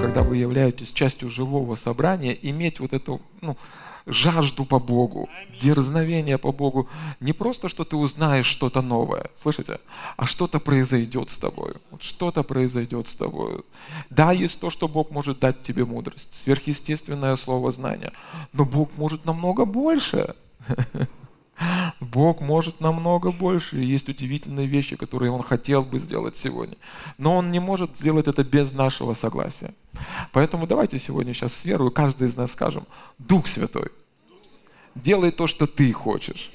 Когда вы являетесь частью живого собрания, иметь вот эту ну, жажду по Богу, дерзновение по Богу. Не просто, что ты узнаешь что-то новое, слышите, а что-то произойдет с тобой. Вот что-то произойдет с тобой. Да, есть то, что Бог может дать тебе мудрость, сверхъестественное слово знания, но Бог может намного больше. Бог может намного больше. И есть удивительные вещи, которые Он хотел бы сделать сегодня. Но Он не может сделать это без нашего согласия. Поэтому давайте сегодня сейчас с верой каждый из нас скажем, Дух Святой, делай то, что Ты хочешь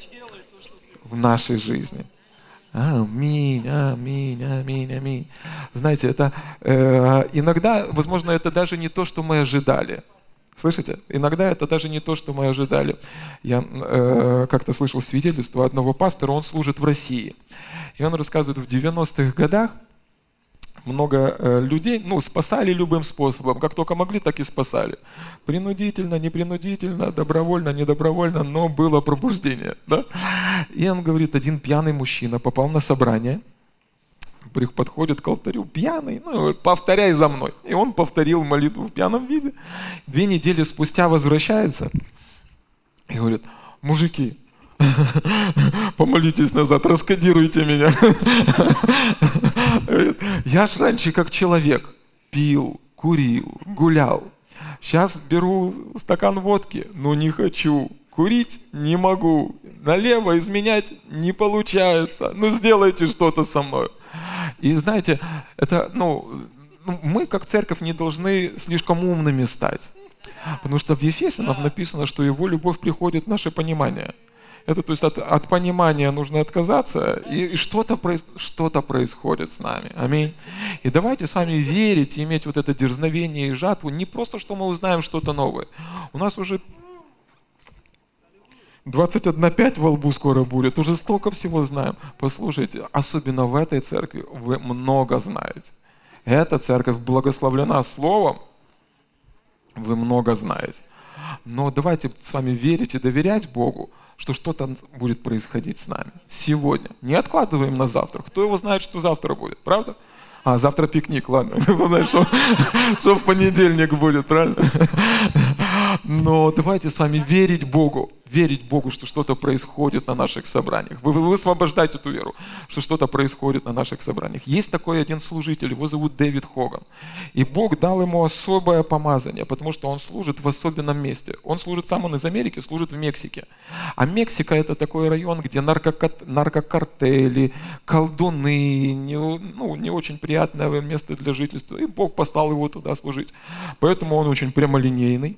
в нашей жизни. Аминь, аминь, аминь, аминь. Знаете, это э, иногда, возможно, это даже не то, что мы ожидали. Слышите? Иногда это даже не то, что мы ожидали. Я э, как-то слышал свидетельство одного пастора, он служит в России. И он рассказывает, в 90-х годах много э, людей ну, спасали любым способом. Как только могли, так и спасали. Принудительно, непринудительно, добровольно, недобровольно, но было пробуждение. Да? И он говорит, один пьяный мужчина попал на собрание – подходит к алтарю пьяный, ну, повторяй за мной. И он повторил молитву в пьяном виде. Две недели спустя возвращается и говорит, мужики, помолитесь назад, раскодируйте меня. Я ж раньше как человек пил, курил, гулял. Сейчас беру стакан водки, но не хочу. Курить не могу. Налево изменять не получается. Ну сделайте что-то со мной. И знаете, это, ну, ну, мы как церковь не должны слишком умными стать. Потому что в Ефесянам написано, что его любовь приходит в наше понимание. Это то есть от, от понимания нужно отказаться, и, и что-то, что происходит с нами. Аминь. И давайте с вами верить и иметь вот это дерзновение и жатву. Не просто, что мы узнаем что-то новое. У нас уже 21.5 во лбу скоро будет, уже столько всего знаем. Послушайте, особенно в этой церкви вы много знаете. Эта церковь благословлена словом, вы много знаете. Но давайте с вами верить и доверять Богу, что что-то будет происходить с нами сегодня. Не откладываем на завтра. Кто его знает, что завтра будет, правда? А, завтра пикник, ладно. Знаешь, что, что в понедельник будет, правильно? Но давайте с вами верить Богу верить Богу, что что-то происходит на наших собраниях. Вы, вы высвобождаете эту веру, что что-то происходит на наших собраниях. Есть такой один служитель, его зовут Дэвид Хоган. И Бог дал ему особое помазание, потому что он служит в особенном месте. Он служит, сам он из Америки, служит в Мексике. А Мексика это такой район, где наркокартели, колдуны, не, ну, не очень приятное место для жительства. И Бог послал его туда служить. Поэтому он очень прямолинейный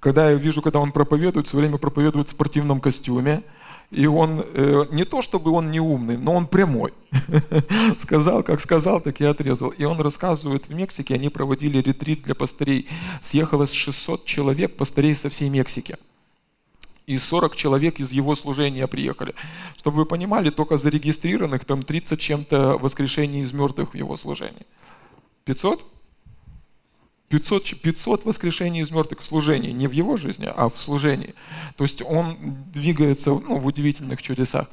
когда я вижу, когда он проповедует, все время проповедует в спортивном костюме, и он э, не то чтобы он не умный, но он прямой. сказал, как сказал, так и отрезал. И он рассказывает, в Мексике они проводили ретрит для пастырей. Съехалось 600 человек, пастырей со всей Мексики. И 40 человек из его служения приехали. Чтобы вы понимали, только зарегистрированных там 30 чем-то воскрешений из мертвых в его служении. 500? 500, 500 воскрешений из мертвых в служении, не в его жизни, а в служении. То есть он двигается ну, в удивительных чудесах.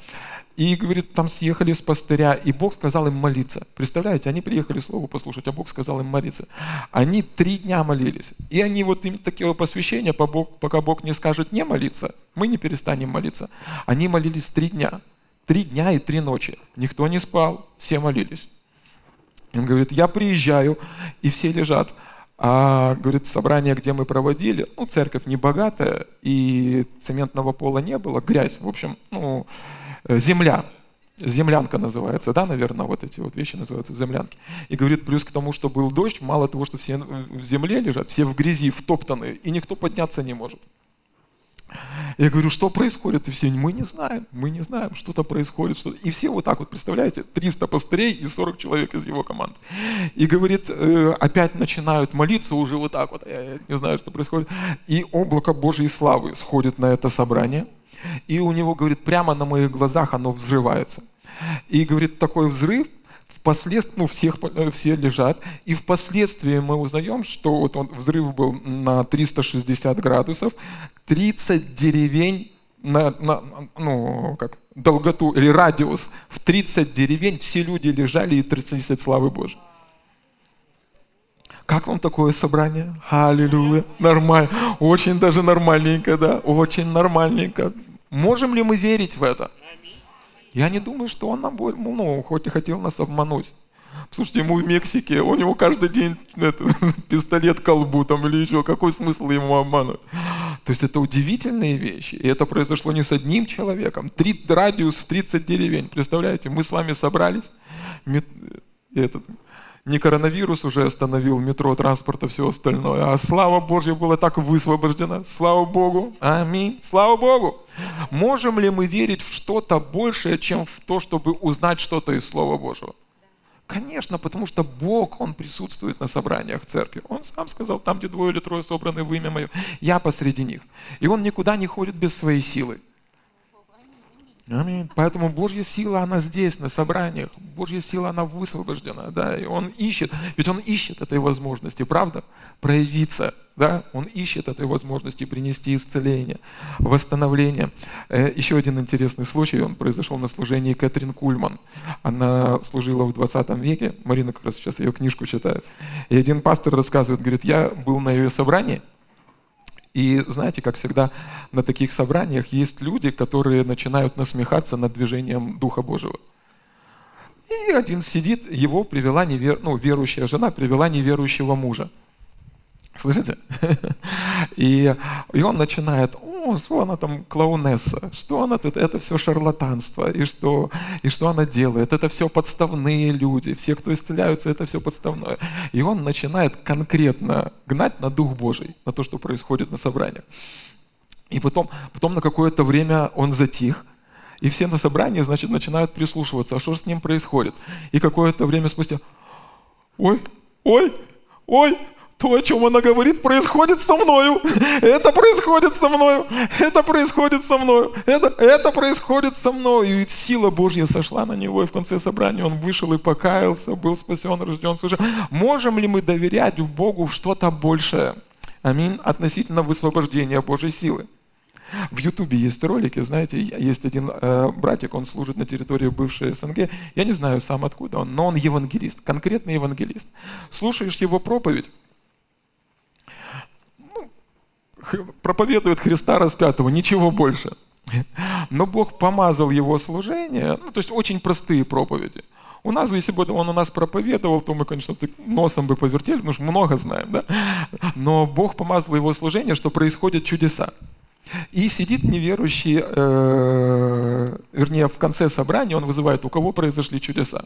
И, говорит, там съехали с пастыря, и Бог сказал им молиться. Представляете, они приехали Слово послушать, а Бог сказал им молиться. Они три дня молились. И они вот им такие посвящения, пока Бог не скажет не молиться, мы не перестанем молиться. Они молились три дня. Три дня и три ночи. Никто не спал, все молились. Он говорит, я приезжаю, и все лежат. А, говорит, собрание, где мы проводили, ну, церковь не богатая, и цементного пола не было, грязь, в общем, ну, э, земля, землянка называется, да, наверное, вот эти вот вещи называются землянки. И говорит, плюс к тому, что был дождь, мало того, что все в земле лежат, все в грязи, втоптанные, и никто подняться не может. Я говорю, что происходит? И все, мы не знаем, мы не знаем, что-то происходит. Что и все вот так вот, представляете, 300 пастырей и 40 человек из его команды. И говорит, э, опять начинают молиться уже вот так вот, я не знаю, что происходит. И облако Божьей славы сходит на это собрание. И у него, говорит, прямо на моих глазах оно взрывается. И, говорит, такой взрыв, впоследствии, ну, всех, э, все лежат, и впоследствии мы узнаем, что вот он, взрыв был на 360 градусов, 30 деревень на, на ну, как, долготу или радиус в 30 деревень, все люди лежали и 30 славы Божьей. Как вам такое собрание? Аллилуйя. Нормально. Очень даже нормальненько, да? Очень нормальненько. Можем ли мы верить в это? Я не думаю, что он нам будет, ну, хоть и хотел нас обмануть. Слушайте, ему в Мексике, у него каждый день это, пистолет колбу там или еще, какой смысл ему обмануть? То есть это удивительные вещи. И это произошло не с одним человеком. Три, радиус в 30 деревень. Представляете, мы с вами собрались, этот, не коронавирус уже остановил метро, транспорт и все остальное, а слава Божья была так высвобождена. Слава Богу. Аминь. Слава Богу. Можем ли мы верить в что-то большее, чем в то, чтобы узнать что-то из Слова Божьего? Конечно, потому что Бог, Он присутствует на собраниях церкви. Он сам сказал, там, где двое или трое собраны в имя Мое, я посреди них. И Он никуда не ходит без своей силы. Аминь. Поэтому Божья сила, она здесь, на собраниях. Божья сила, она высвобождена. Да? И Он ищет, ведь Он ищет этой возможности, правда? Проявиться. Да? Он ищет этой возможности принести исцеление, восстановление. Э, еще один интересный случай, он произошел на служении Кэтрин Кульман. Она служила в 20 веке, Марина как раз сейчас ее книжку читает. И один пастор рассказывает, говорит, я был на ее собрании, и знаете, как всегда на таких собраниях есть люди, которые начинают насмехаться над движением Духа Божьего. И один сидит, его привела невер... ну, верующая жена, привела неверующего мужа. Слышите? И, и он начинает, о, что она там клоунесса, что она тут, это все шарлатанство, и что, и что она делает, это все подставные люди, все, кто исцеляются, это все подставное. И он начинает конкретно гнать на Дух Божий, на то, что происходит на собраниях. И потом, потом на какое-то время он затих, и все на собрании, значит, начинают прислушиваться, а что же с ним происходит. И какое-то время спустя, ой, ой, ой, то, о чем она говорит, происходит со мною. Это происходит со мною. Это происходит со мною. Это, это происходит со мною. И сила Божья сошла на него, и в конце собрания он вышел и покаялся, был спасен, рожден свыше. Можем ли мы доверять Богу в что-то большее? Аминь. Относительно высвобождения Божьей силы. В Ютубе есть ролики, знаете, есть один э, братик, он служит на территории бывшей СНГ. Я не знаю сам откуда он, но он евангелист, конкретный евангелист. Слушаешь его проповедь, проповедует Христа распятого, ничего больше. Но Бог помазал его служение, ну, то есть очень простые проповеди. У нас, если бы он у нас проповедовал, то мы, конечно, носом бы повертели, потому что много знаем, да? Но Бог помазал его служение, что происходят чудеса. И сидит неверующий, э, вернее, в конце собрания он вызывает, у кого произошли чудеса.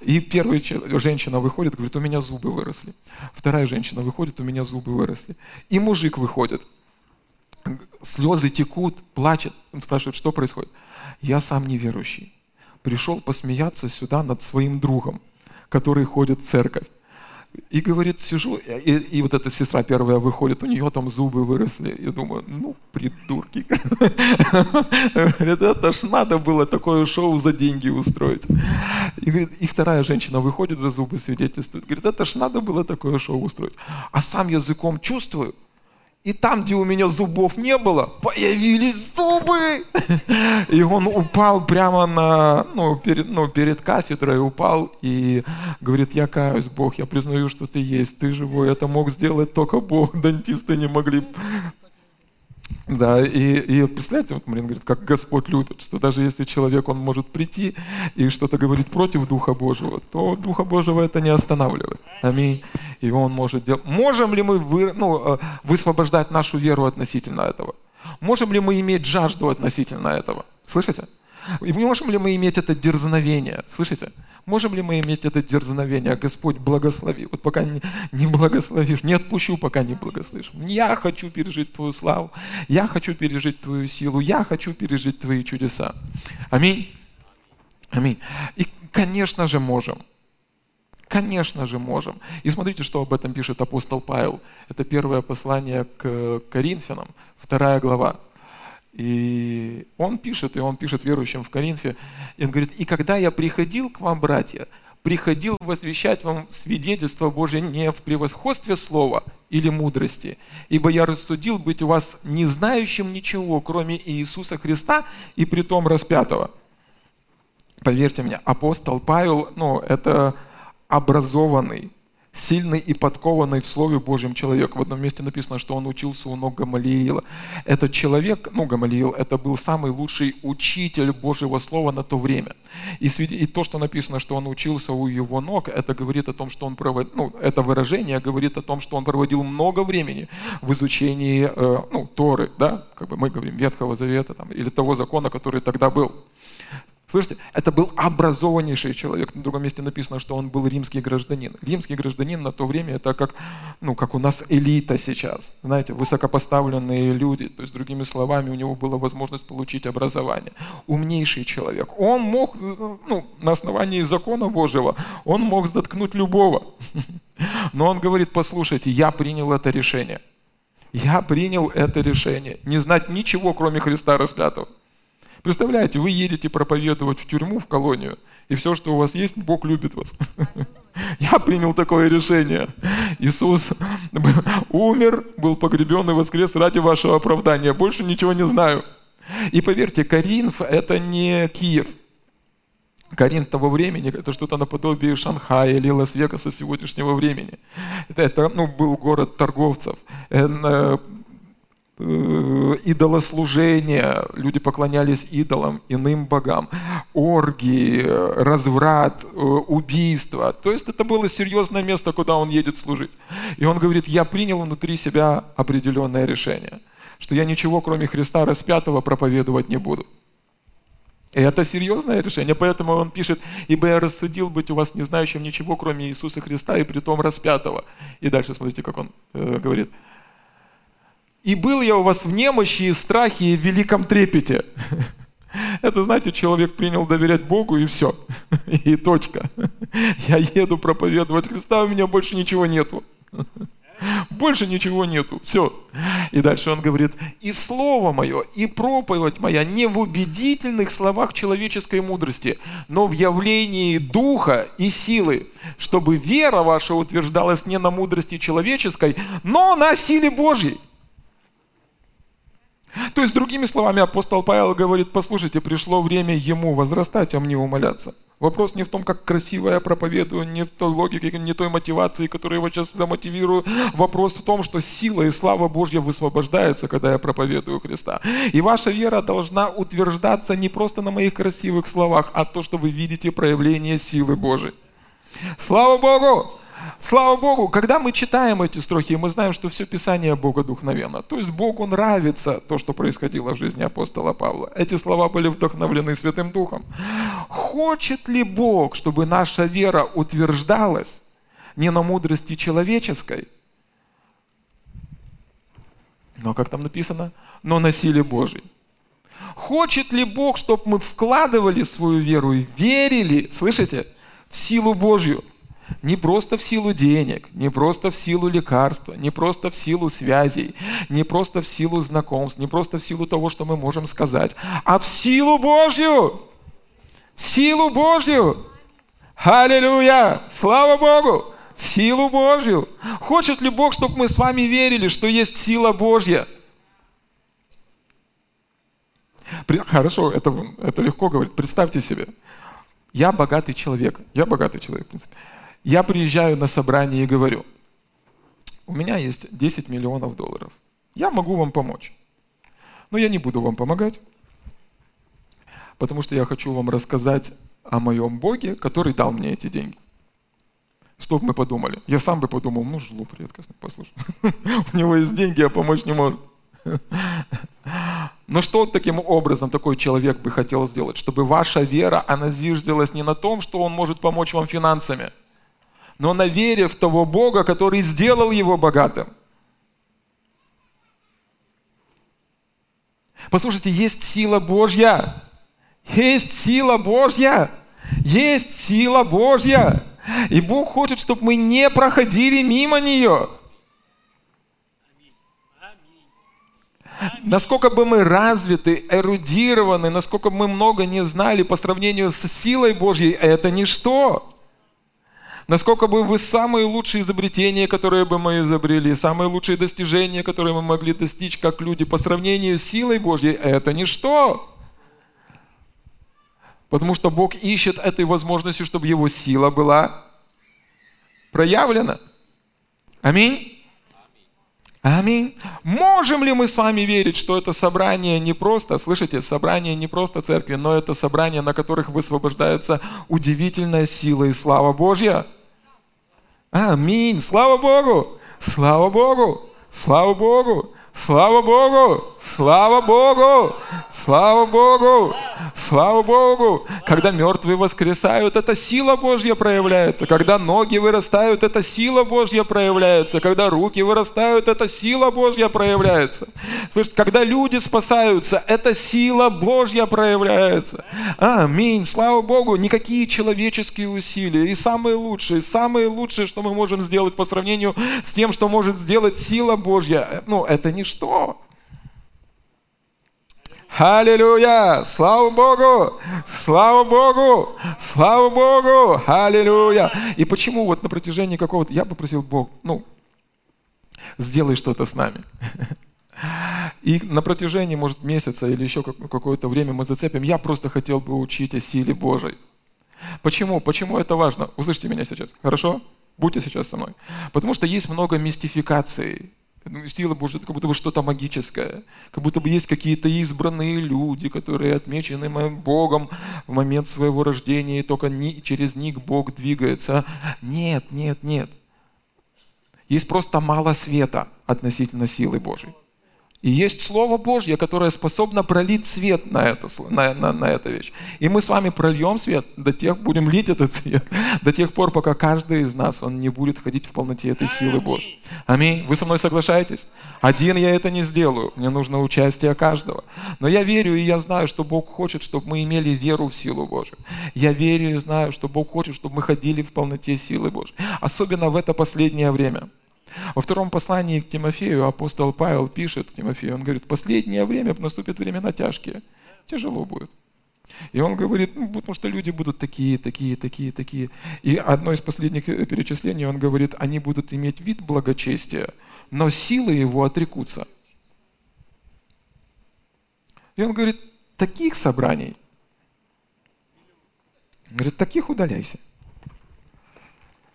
И первая женщина выходит, говорит, у меня зубы выросли. Вторая женщина выходит, у меня зубы выросли. И мужик выходит, слезы текут, плачет. Он спрашивает, что происходит? Я сам неверующий. Пришел посмеяться сюда над своим другом, который ходит в церковь. И говорит, сижу, и, и вот эта сестра первая выходит, у нее там зубы выросли. Я думаю, ну, придурки. Говорит, это ж надо было такое шоу за деньги устроить. И, говорит, и вторая женщина выходит за зубы, свидетельствует. Говорит, это ж надо было такое шоу устроить. А сам языком чувствую, и там, где у меня зубов не было, появились зубы. И он упал прямо на, ну, перед, ну, перед кафедрой, упал и говорит, я каюсь, Бог, я признаю, что ты есть, ты живой. Это мог сделать только Бог, дантисты не могли да, и, и представляете, вот Марина говорит, как Господь любит, что даже если человек, он может прийти и что-то говорить против Духа Божьего, то Духа Божьего это не останавливает. Аминь. И он может делать. Можем ли мы вы, ну, э, высвобождать нашу веру относительно этого? Можем ли мы иметь жажду относительно этого? Слышите? И можем ли мы иметь это дерзновение? Слышите? Можем ли мы иметь это дерзновение? Господь, благослови. Вот пока не, не благословишь, не отпущу, пока не благословишь. Я хочу пережить Твою славу. Я хочу пережить Твою силу. Я хочу пережить Твои чудеса. Аминь. Аминь. И, конечно же, можем. Конечно же, можем. И смотрите, что об этом пишет апостол Павел. Это первое послание к Коринфянам, вторая глава. И он пишет, и он пишет верующим в Коринфе, и он говорит, «И когда я приходил к вам, братья, приходил возвещать вам свидетельство Божие не в превосходстве слова или мудрости, ибо я рассудил быть у вас не знающим ничего, кроме Иисуса Христа и притом распятого. Поверьте мне, апостол Павел, ну, это образованный, сильный и подкованный в Слове Божьем человек. В одном месте написано, что он учился у ног Гамалиила. Этот человек, ну, Гамалиил, это был самый лучший учитель Божьего Слова на то время. И, и то, что написано, что он учился у его ног, это говорит о том, что он проводил, ну, это выражение говорит о том, что он проводил много времени в изучении, э, ну, Торы, да, как бы мы говорим, Ветхого Завета, там, или того закона, который тогда был. Слышите, это был образованнейший человек. На другом месте написано, что он был римский гражданин. Римский гражданин на то время это как, ну, как у нас элита сейчас. Знаете, высокопоставленные люди. То есть, другими словами, у него была возможность получить образование. Умнейший человек. Он мог, ну, на основании закона Божьего, он мог заткнуть любого. Но он говорит, послушайте, я принял это решение. Я принял это решение. Не знать ничего, кроме Христа распятого. Представляете, вы едете проповедовать в тюрьму, в колонию, и все, что у вас есть, Бог любит вас. Я принял такое решение. Иисус умер, был погребен и воскрес ради вашего оправдания. Больше ничего не знаю. И поверьте, Каринф – это не Киев. Карин того времени, это что-то наподобие Шанхая или Лас-Вегаса сегодняшнего времени. Это, это ну, был город торговцев. Э, идолослужение, люди поклонялись идолам, иным богам, оргии, разврат, э, убийство. То есть это было серьезное место, куда он едет служить. И он говорит, я принял внутри себя определенное решение, что я ничего, кроме Христа распятого, проповедовать не буду. И это серьезное решение, поэтому он пишет, «Ибо я рассудил быть у вас не знающим ничего, кроме Иисуса Христа и притом распятого». И дальше смотрите, как он э, говорит – и был я у вас в немощи и страхе и в великом трепете. Это, знаете, человек принял доверять Богу и все. И точка. Я еду проповедовать Христа, у меня больше ничего нету. Больше ничего нету. Все. И дальше он говорит, и слово мое, и проповедь моя не в убедительных словах человеческой мудрости, но в явлении духа и силы, чтобы вера ваша утверждалась не на мудрости человеческой, но на силе Божьей. То есть, другими словами, апостол Павел говорит, послушайте, пришло время ему возрастать, а мне умоляться. Вопрос не в том, как красиво я проповедую, не в той логике, не той мотивации, которую я сейчас замотивирую. Вопрос в том, что сила и слава Божья высвобождается, когда я проповедую Христа. И ваша вера должна утверждаться не просто на моих красивых словах, а то, что вы видите проявление силы Божьей. Слава Богу! Слава Богу, когда мы читаем эти строки, мы знаем, что все Писание Бога духновенно. То есть Богу нравится то, что происходило в жизни апостола Павла. Эти слова были вдохновлены Святым Духом. Хочет ли Бог, чтобы наша вера утверждалась не на мудрости человеческой, но, как там написано, но на силе Божьей? Хочет ли Бог, чтобы мы вкладывали свою веру и верили, слышите, в силу Божью – не просто в силу денег, не просто в силу лекарства, не просто в силу связей, не просто в силу знакомств, не просто в силу того, что мы можем сказать, а в силу Божью. В силу Божью. Аллилуйя! Слава Богу! В силу Божью. Хочет ли Бог, чтобы мы с вами верили, что есть сила Божья? Хорошо, это, это легко говорить. Представьте себе. Я богатый человек. Я богатый человек, в принципе. Я приезжаю на собрание и говорю, у меня есть 10 миллионов долларов. Я могу вам помочь. Но я не буду вам помогать, потому что я хочу вам рассказать о моем Боге, который дал мне эти деньги. Что бы мы подумали? Я сам бы подумал, ну, жлоб редкостный, послушай. У него есть деньги, а помочь не может. Но что таким образом такой человек бы хотел сделать? Чтобы ваша вера, она зиждилась не на том, что он может помочь вам финансами – но на вере в того Бога, который сделал его богатым. Послушайте, есть сила Божья. Есть сила Божья. Есть сила Божья. И Бог хочет, чтобы мы не проходили мимо нее. Насколько бы мы развиты, эрудированы, насколько бы мы много не знали по сравнению с силой Божьей, это ничто. Насколько бы вы самые лучшие изобретения, которые бы мы изобрели, самые лучшие достижения, которые мы могли достичь как люди по сравнению с силой Божьей, это ничто. Потому что Бог ищет этой возможности, чтобы Его сила была проявлена. Аминь. Аминь. Можем ли мы с вами верить, что это собрание не просто, слышите, собрание не просто церкви, но это собрание, на которых высвобождается удивительная сила и слава Божья? Аминь. Слава Богу. Слава Богу. Слава Богу. Слава Богу! Слава Богу! Слава Богу! Слава Богу! Когда мертвые воскресают, это сила Божья проявляется. Когда ноги вырастают, это сила Божья проявляется. Когда руки вырастают, это сила Божья проявляется. Слышите, когда люди спасаются, это сила Божья проявляется. Аминь. Слава Богу. Никакие человеческие усилия. И самые лучшие, самые лучшие, что мы можем сделать по сравнению с тем, что может сделать сила Божья, ну, это ничто. Аллилуйя! Слава Богу! Слава Богу! Слава Богу! Аллилуйя! И почему вот на протяжении какого-то... Я попросил Бог, ну, сделай что-то с нами. И на протяжении, может, месяца или еще какое-то время мы зацепим. Я просто хотел бы учить о силе Божьей. Почему? Почему это важно? Услышьте меня сейчас, хорошо? Будьте сейчас со мной. Потому что есть много сила Божья, это как будто бы что-то магическое. Как будто бы есть какие-то избранные люди, которые отмечены моим Богом в момент своего рождения, и только ни, через них Бог двигается. Нет, нет, нет. Есть просто мало света относительно силы Божьей. И есть Слово Божье, которое способно пролить свет на, это, на, на, на эту вещь. И мы с вами прольем свет, до тех будем лить этот свет, до тех пор, пока каждый из нас, он не будет ходить в полноте этой силы Божьей. Аминь. Вы со мной соглашаетесь? Один я это не сделаю. Мне нужно участие каждого. Но я верю и я знаю, что Бог хочет, чтобы мы имели веру в силу Божью. Я верю и знаю, что Бог хочет, чтобы мы ходили в полноте силы Божьей. Особенно в это последнее время. Во втором послании к Тимофею апостол Павел пишет Тимофею, он говорит, последнее время наступят времена тяжкие, тяжело будет. И он говорит, ну, потому что люди будут такие, такие, такие, такие. И одно из последних перечислений, он говорит, они будут иметь вид благочестия, но силы его отрекутся. И он говорит, таких собраний, говорит, таких удаляйся.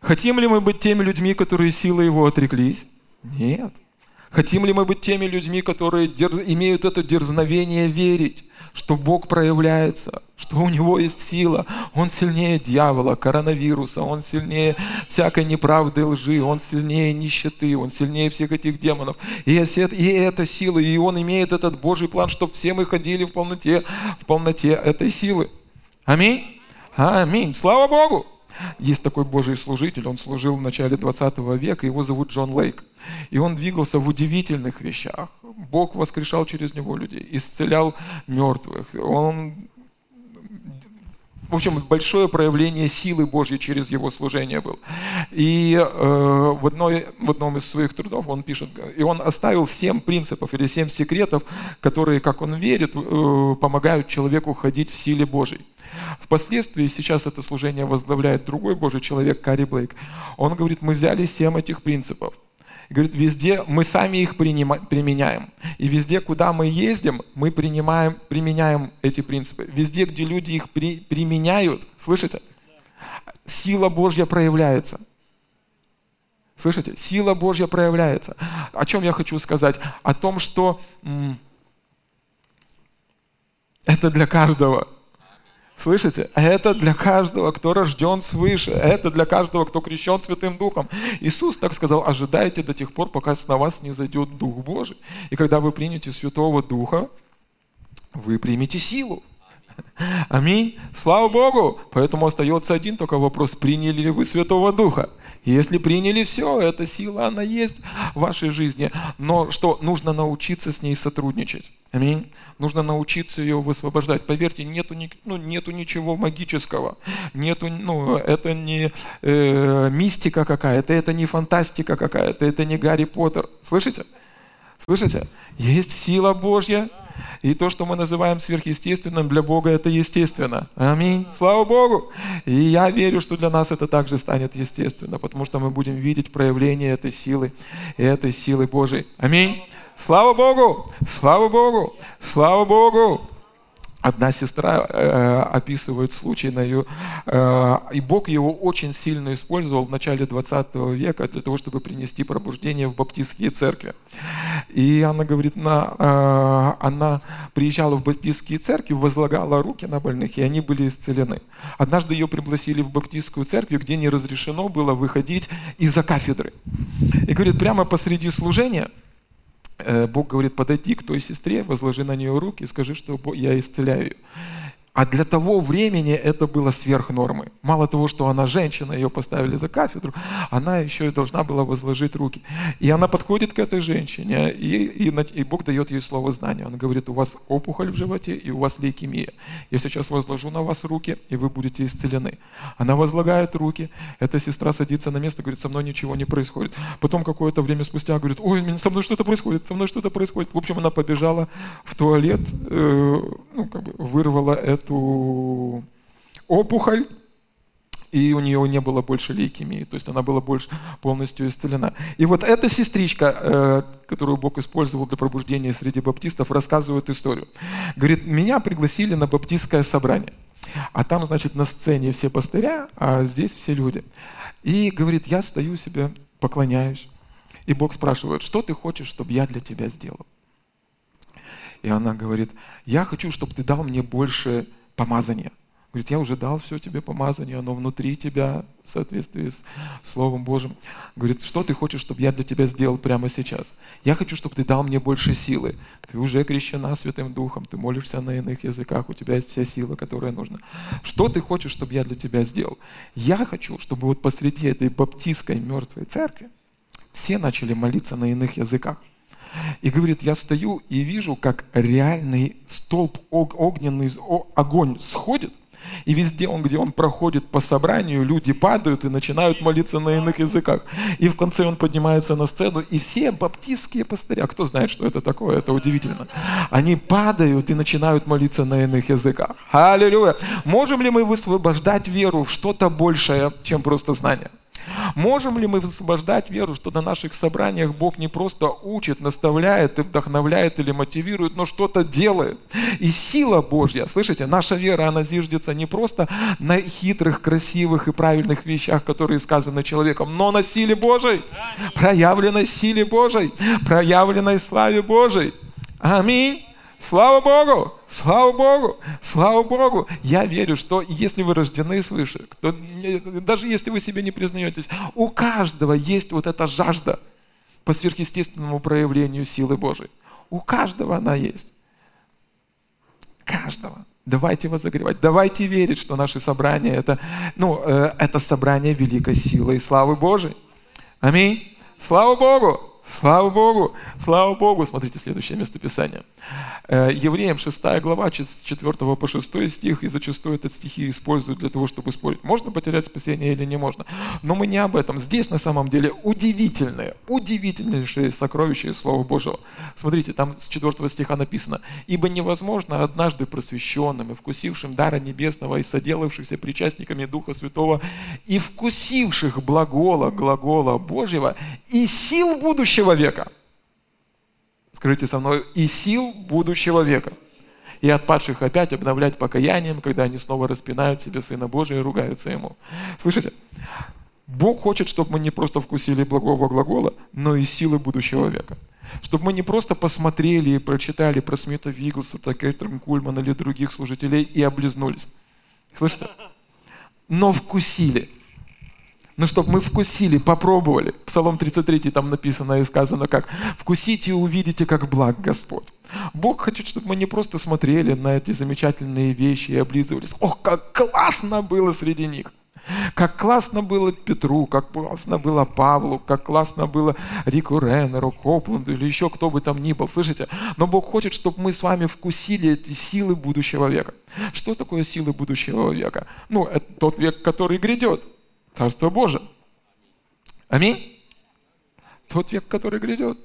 Хотим ли мы быть теми людьми, которые силой его отреклись? Нет. Хотим ли мы быть теми людьми, которые дерз... имеют это дерзновение верить, что Бог проявляется, что у Него есть сила, Он сильнее дьявола, коронавируса, Он сильнее всякой неправды, лжи, Он сильнее нищеты, Он сильнее всех этих демонов. И, и эта сила, и Он имеет этот Божий план, чтобы все мы ходили в полноте, в полноте этой силы. Аминь. Аминь. Слава Богу. Есть такой Божий служитель, он служил в начале 20 века, его зовут Джон Лейк. И он двигался в удивительных вещах. Бог воскрешал через него людей, исцелял мертвых. Он в общем, большое проявление силы Божьей через его служение был. И э, в, одной, в одном из своих трудов он пишет, и он оставил семь принципов или семь секретов, которые, как он верит, э, помогают человеку ходить в силе Божьей. Впоследствии сейчас это служение возглавляет другой Божий человек, Кари Блейк. Он говорит, мы взяли семь этих принципов. Говорит, везде мы сами их применяем. И везде, куда мы ездим, мы принимаем, применяем эти принципы. Везде, где люди их при, применяют, слышите? Сила Божья проявляется. Слышите? Сила Божья проявляется. О чем я хочу сказать? О том, что это для каждого. Слышите? Это для каждого, кто рожден свыше. Это для каждого, кто крещен Святым Духом. Иисус так сказал, ожидайте до тех пор, пока на вас не зайдет Дух Божий. И когда вы примете Святого Духа, вы примете силу. Аминь. Слава Богу. Поэтому остается один только вопрос, приняли ли вы Святого Духа. Если приняли все, эта сила, она есть в вашей жизни. Но что? Нужно научиться с ней сотрудничать. Аминь. Нужно научиться ее высвобождать. Поверьте, нету, ну, нету ничего магического. Нету, ну, это не э, мистика какая-то, это не фантастика какая-то, это не Гарри Поттер. Слышите? Слышите? Есть сила Божья, И то, что мы называем сверхъестественным, для Бога это естественно. Аминь. Слава Богу. И я верю, что для нас это также станет естественно, потому что мы будем видеть проявление этой силы, этой силы Божией. Аминь. Слава Богу! Слава Богу! Слава Богу! Одна сестра э, описывает случай на ее, э, и Бог его очень сильно использовал в начале 20 века для того, чтобы принести пробуждение в баптистские церкви. И она говорит, на, э, она приезжала в баптистские церкви, возлагала руки на больных, и они были исцелены. Однажды ее пригласили в баптистскую церковь, где не разрешено было выходить из-за кафедры. И говорит, прямо посреди служения – Бог говорит, подойди к той сестре, возложи на нее руки скажи, что я исцеляю ее. А для того времени это было сверх нормы. Мало того, что она женщина, ее поставили за кафедру, она еще и должна была возложить руки. И она подходит к этой женщине, и, и, и Бог дает ей слово знания. Он говорит, у вас опухоль в животе, и у вас лейкемия. Я сейчас возложу на вас руки, и вы будете исцелены. Она возлагает руки, эта сестра садится на место, говорит, со мной ничего не происходит. Потом какое-то время спустя говорит, ой, со мной что-то происходит, со мной что-то происходит. В общем, она побежала в туалет, э, ну, как бы вырвала это эту опухоль, и у нее не было больше лейкемии, то есть она была больше полностью исцелена. И вот эта сестричка, э, которую Бог использовал для пробуждения среди баптистов, рассказывает историю. Говорит, меня пригласили на баптистское собрание, а там, значит, на сцене все пастыря, а здесь все люди. И говорит, я стою себе, поклоняюсь, и Бог спрашивает, что ты хочешь, чтобы я для тебя сделал? И она говорит, я хочу, чтобы ты дал мне больше помазания. Говорит, я уже дал все тебе помазание, оно внутри тебя в соответствии с Словом Божьим. Говорит, что ты хочешь, чтобы я для тебя сделал прямо сейчас? Я хочу, чтобы ты дал мне больше силы. Ты уже крещена Святым Духом, ты молишься на иных языках, у тебя есть вся сила, которая нужна. Что ты хочешь, чтобы я для тебя сделал? Я хочу, чтобы вот посреди этой баптистской мертвой церкви все начали молиться на иных языках. И говорит, я стою и вижу, как реальный столб огненный, огонь сходит, и везде он, где он проходит по собранию, люди падают и начинают молиться на иных языках. И в конце он поднимается на сцену, и все баптистские пастыря, кто знает, что это такое, это удивительно, они падают и начинают молиться на иных языках. Аллилуйя! Можем ли мы высвобождать веру в что-то большее, чем просто знание? Можем ли мы высвобождать веру, что на наших собраниях Бог не просто учит, наставляет и вдохновляет или мотивирует, но что-то делает? И сила Божья, слышите, наша вера, она зиждется не просто на хитрых, красивых и правильных вещах, которые сказаны человеком, но на силе Божьей, проявленной силе Божьей, проявленной славе Божьей. Аминь. Слава Богу! Слава Богу! Слава Богу! Я верю, что если вы рождены свыше, кто, даже если вы себе не признаетесь, у каждого есть вот эта жажда по сверхъестественному проявлению силы Божией. У каждого она есть. Каждого. Давайте возогревать, давайте верить, что наше собрание это, ну, э, это собрание великой силы и славы Божией. Аминь. Слава Богу! Слава Богу! Слава Богу! Смотрите следующее местописание. Э, Евреям 6 глава, 4 по 6 стих, и зачастую этот стихи используют для того, чтобы спорить, можно потерять спасение или не можно. Но мы не об этом. Здесь на самом деле удивительное, удивительнейшее сокровище Слова Божьего. Смотрите, там с 4 стиха написано, «Ибо невозможно однажды просвещенным и вкусившим дара небесного и соделавшихся причастниками Духа Святого и вкусивших благола, глагола Божьего и сил будущего века» скажите со мной, и сил будущего века. И от падших опять обновлять покаянием, когда они снова распинают себе Сына Божия и ругаются Ему. Слышите? Бог хочет, чтобы мы не просто вкусили благого глагола, но и силы будущего века. Чтобы мы не просто посмотрели и прочитали про Смита Виглса, Кэтрин Кульмана или других служителей и облизнулись. Слышите? Но вкусили – ну, чтобы мы вкусили, попробовали. Псалом 33 там написано и сказано как «Вкусите и увидите, как благ Господь». Бог хочет, чтобы мы не просто смотрели на эти замечательные вещи и облизывались. Ох, как классно было среди них! Как классно было Петру, как классно было Павлу, как классно было Рику Реннеру, Копланду или еще кто бы там ни был. Слышите? Но Бог хочет, чтобы мы с вами вкусили эти силы будущего века. Что такое силы будущего века? Ну, это тот век, который грядет. Царство Божие. Аминь. Тот век, который грядет.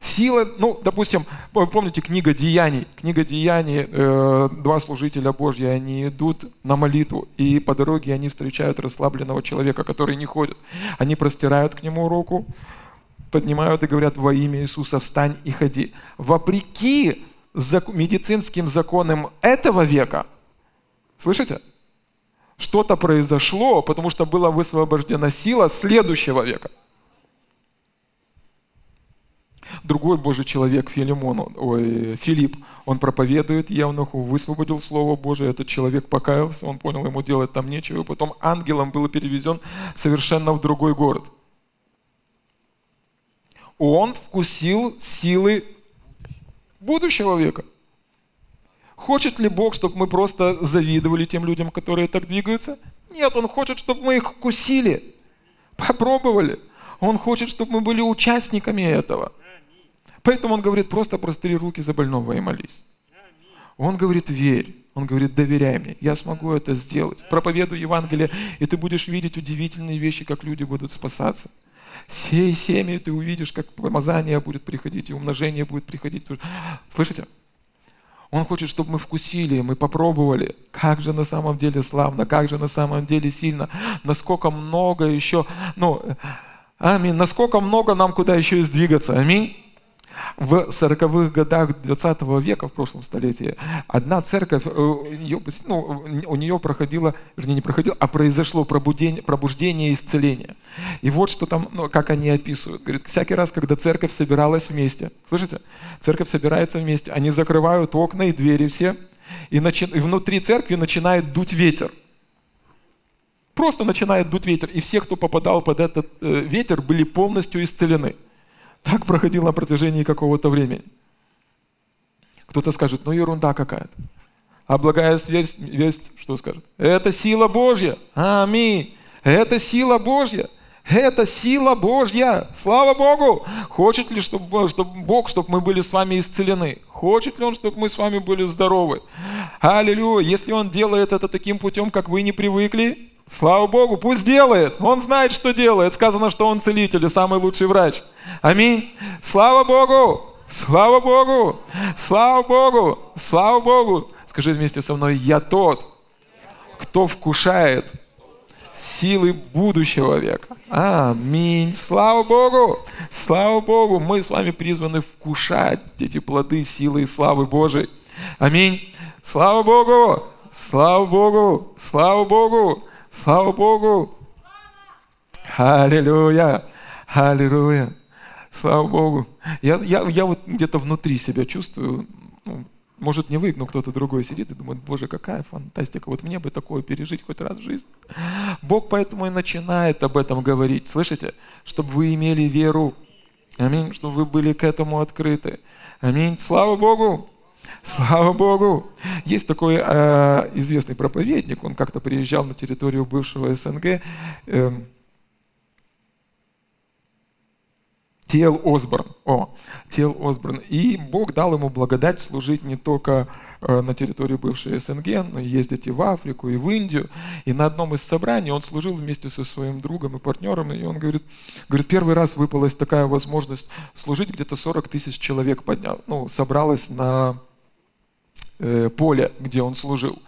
Сила, ну, допустим, помните книга Деяний. Книга Деяний, э, два служителя Божьи, они идут на молитву, и по дороге они встречают расслабленного человека, который не ходит. Они простирают к нему руку, поднимают и говорят во имя Иисуса встань и ходи. Вопреки медицинским законам этого века, слышите? Что-то произошло, потому что была высвобождена сила следующего века – Другой Божий человек, Филимон, ой, Филипп, он проповедует Евнуху, высвободил Слово Божие, этот человек покаялся, он понял, ему делать там нечего, потом ангелом был перевезен совершенно в другой город. Он вкусил силы будущего века. Хочет ли Бог, чтобы мы просто завидовали тем людям, которые так двигаются? Нет, Он хочет, чтобы мы их вкусили, попробовали. Он хочет, чтобы мы были участниками этого. Поэтому он говорит, просто простри руки за больного и молись. Он говорит, верь. Он говорит, доверяй мне, я смогу это сделать. Проповедуй Евангелие, и ты будешь видеть удивительные вещи, как люди будут спасаться. Сей семя, ты увидишь, как помазание будет приходить, и умножение будет приходить. Слышите? Он хочет, чтобы мы вкусили, мы попробовали, как же на самом деле славно, как же на самом деле сильно, насколько много еще, ну, аминь, насколько много нам куда еще и сдвигаться, аминь. В 40-х годах 20 века, в прошлом столетии, одна церковь, э, ее, ну, у нее проходило, вернее, не проходило, а произошло пробудение, пробуждение и исцеление. И вот что там, ну, как они описывают. Говорит, всякий раз, когда церковь собиралась вместе, слышите, церковь собирается вместе, они закрывают окна и двери все, и, начи... и внутри церкви начинает дуть ветер. Просто начинает дуть ветер. И все, кто попадал под этот э, ветер, были полностью исцелены. Так проходило на протяжении какого-то времени. Кто-то скажет, ну ерунда какая-то. А благая весть, весть, что скажет? Это сила Божья. Аминь. Это сила Божья. Это сила Божья. Слава Богу! Хочет ли чтобы, чтобы Бог, чтобы мы были с вами исцелены? Хочет ли Он, чтобы мы с вами были здоровы? Аллилуйя! Если Он делает это таким путем, как вы не привыкли, Слава Богу, пусть делает. Он знает, что делает. Сказано, что он целитель и самый лучший врач. Аминь. Слава Богу! Слава Богу! Слава Богу! Слава Богу! Скажи вместе со мной, я тот, кто вкушает силы будущего века. Аминь. Слава Богу! Слава Богу! Мы с вами призваны вкушать эти плоды силы и славы Божией. Аминь. Слава Богу! Слава Богу! Слава Богу! Слава Богу! Аллилуйя! Аллилуйя! Слава Богу! Я, я, я вот где-то внутри себя чувствую, ну, может не вы, но кто-то другой сидит и думает, боже, какая фантастика, вот мне бы такое пережить хоть раз в жизни. Бог поэтому и начинает об этом говорить, слышите? Чтобы вы имели веру, аминь, чтобы вы были к этому открыты. Аминь. Слава Богу! Слава Богу! Есть такой э, известный проповедник, он как-то приезжал на территорию бывшего СНГ, э, Тел Осборн. О, Тел Осборн. И Бог дал ему благодать служить не только э, на территории бывшей СНГ, но и ездить и в Африку, и в Индию. И на одном из собраний он служил вместе со своим другом и партнером, и он говорит, говорит первый раз выпалась такая возможность служить, где-то 40 тысяч человек поднял, ну, собралось на э, поле, где он служил.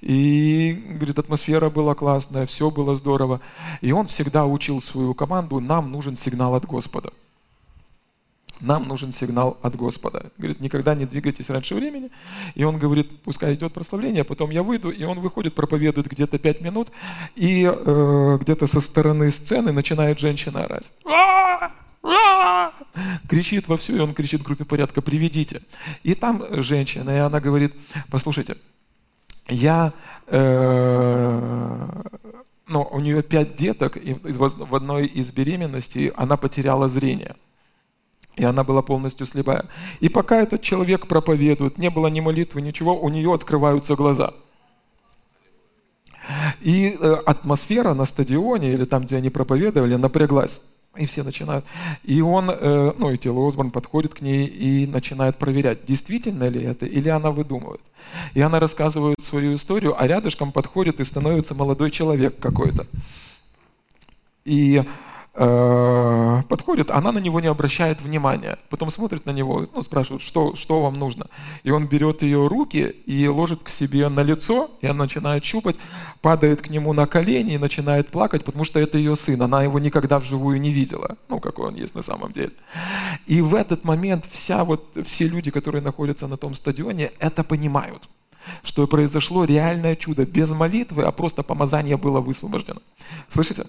И, говорит, атмосфера была классная, все было здорово. И он всегда учил свою команду, нам нужен сигнал от Господа. Нам нужен сигнал от Господа. Говорит, никогда не двигайтесь раньше времени. И он говорит, пускай идет прославление, а потом я выйду. И он выходит, проповедует где-то пять минут, и э, где-то со стороны сцены начинает женщина орать. Кричит во всю, и он кричит группе порядка, приведите. И там женщина, и она говорит, послушайте, я, э, ну, у нее пять деток, и в одной из беременностей она потеряла зрение. И она была полностью слепая. И пока этот человек проповедует, не было ни молитвы, ничего, у нее открываются глаза. И э, атмосфера на стадионе или там, где они проповедовали, напряглась. И все начинают. И он, э, ну и Тело Осборн подходит к ней и начинает проверять, действительно ли это, или она выдумывает. И она рассказывает свою историю, а рядышком подходит и становится молодой человек какой-то. И подходит, она на него не обращает внимания. Потом смотрит на него, ну, спрашивает, что, что вам нужно. И он берет ее руки и ложит к себе на лицо, и она начинает щупать, падает к нему на колени и начинает плакать, потому что это ее сын. Она его никогда вживую не видела, ну, какой он есть на самом деле. И в этот момент вся вот, все люди, которые находятся на том стадионе, это понимают что произошло реальное чудо без молитвы, а просто помазание было высвобождено. Слышите?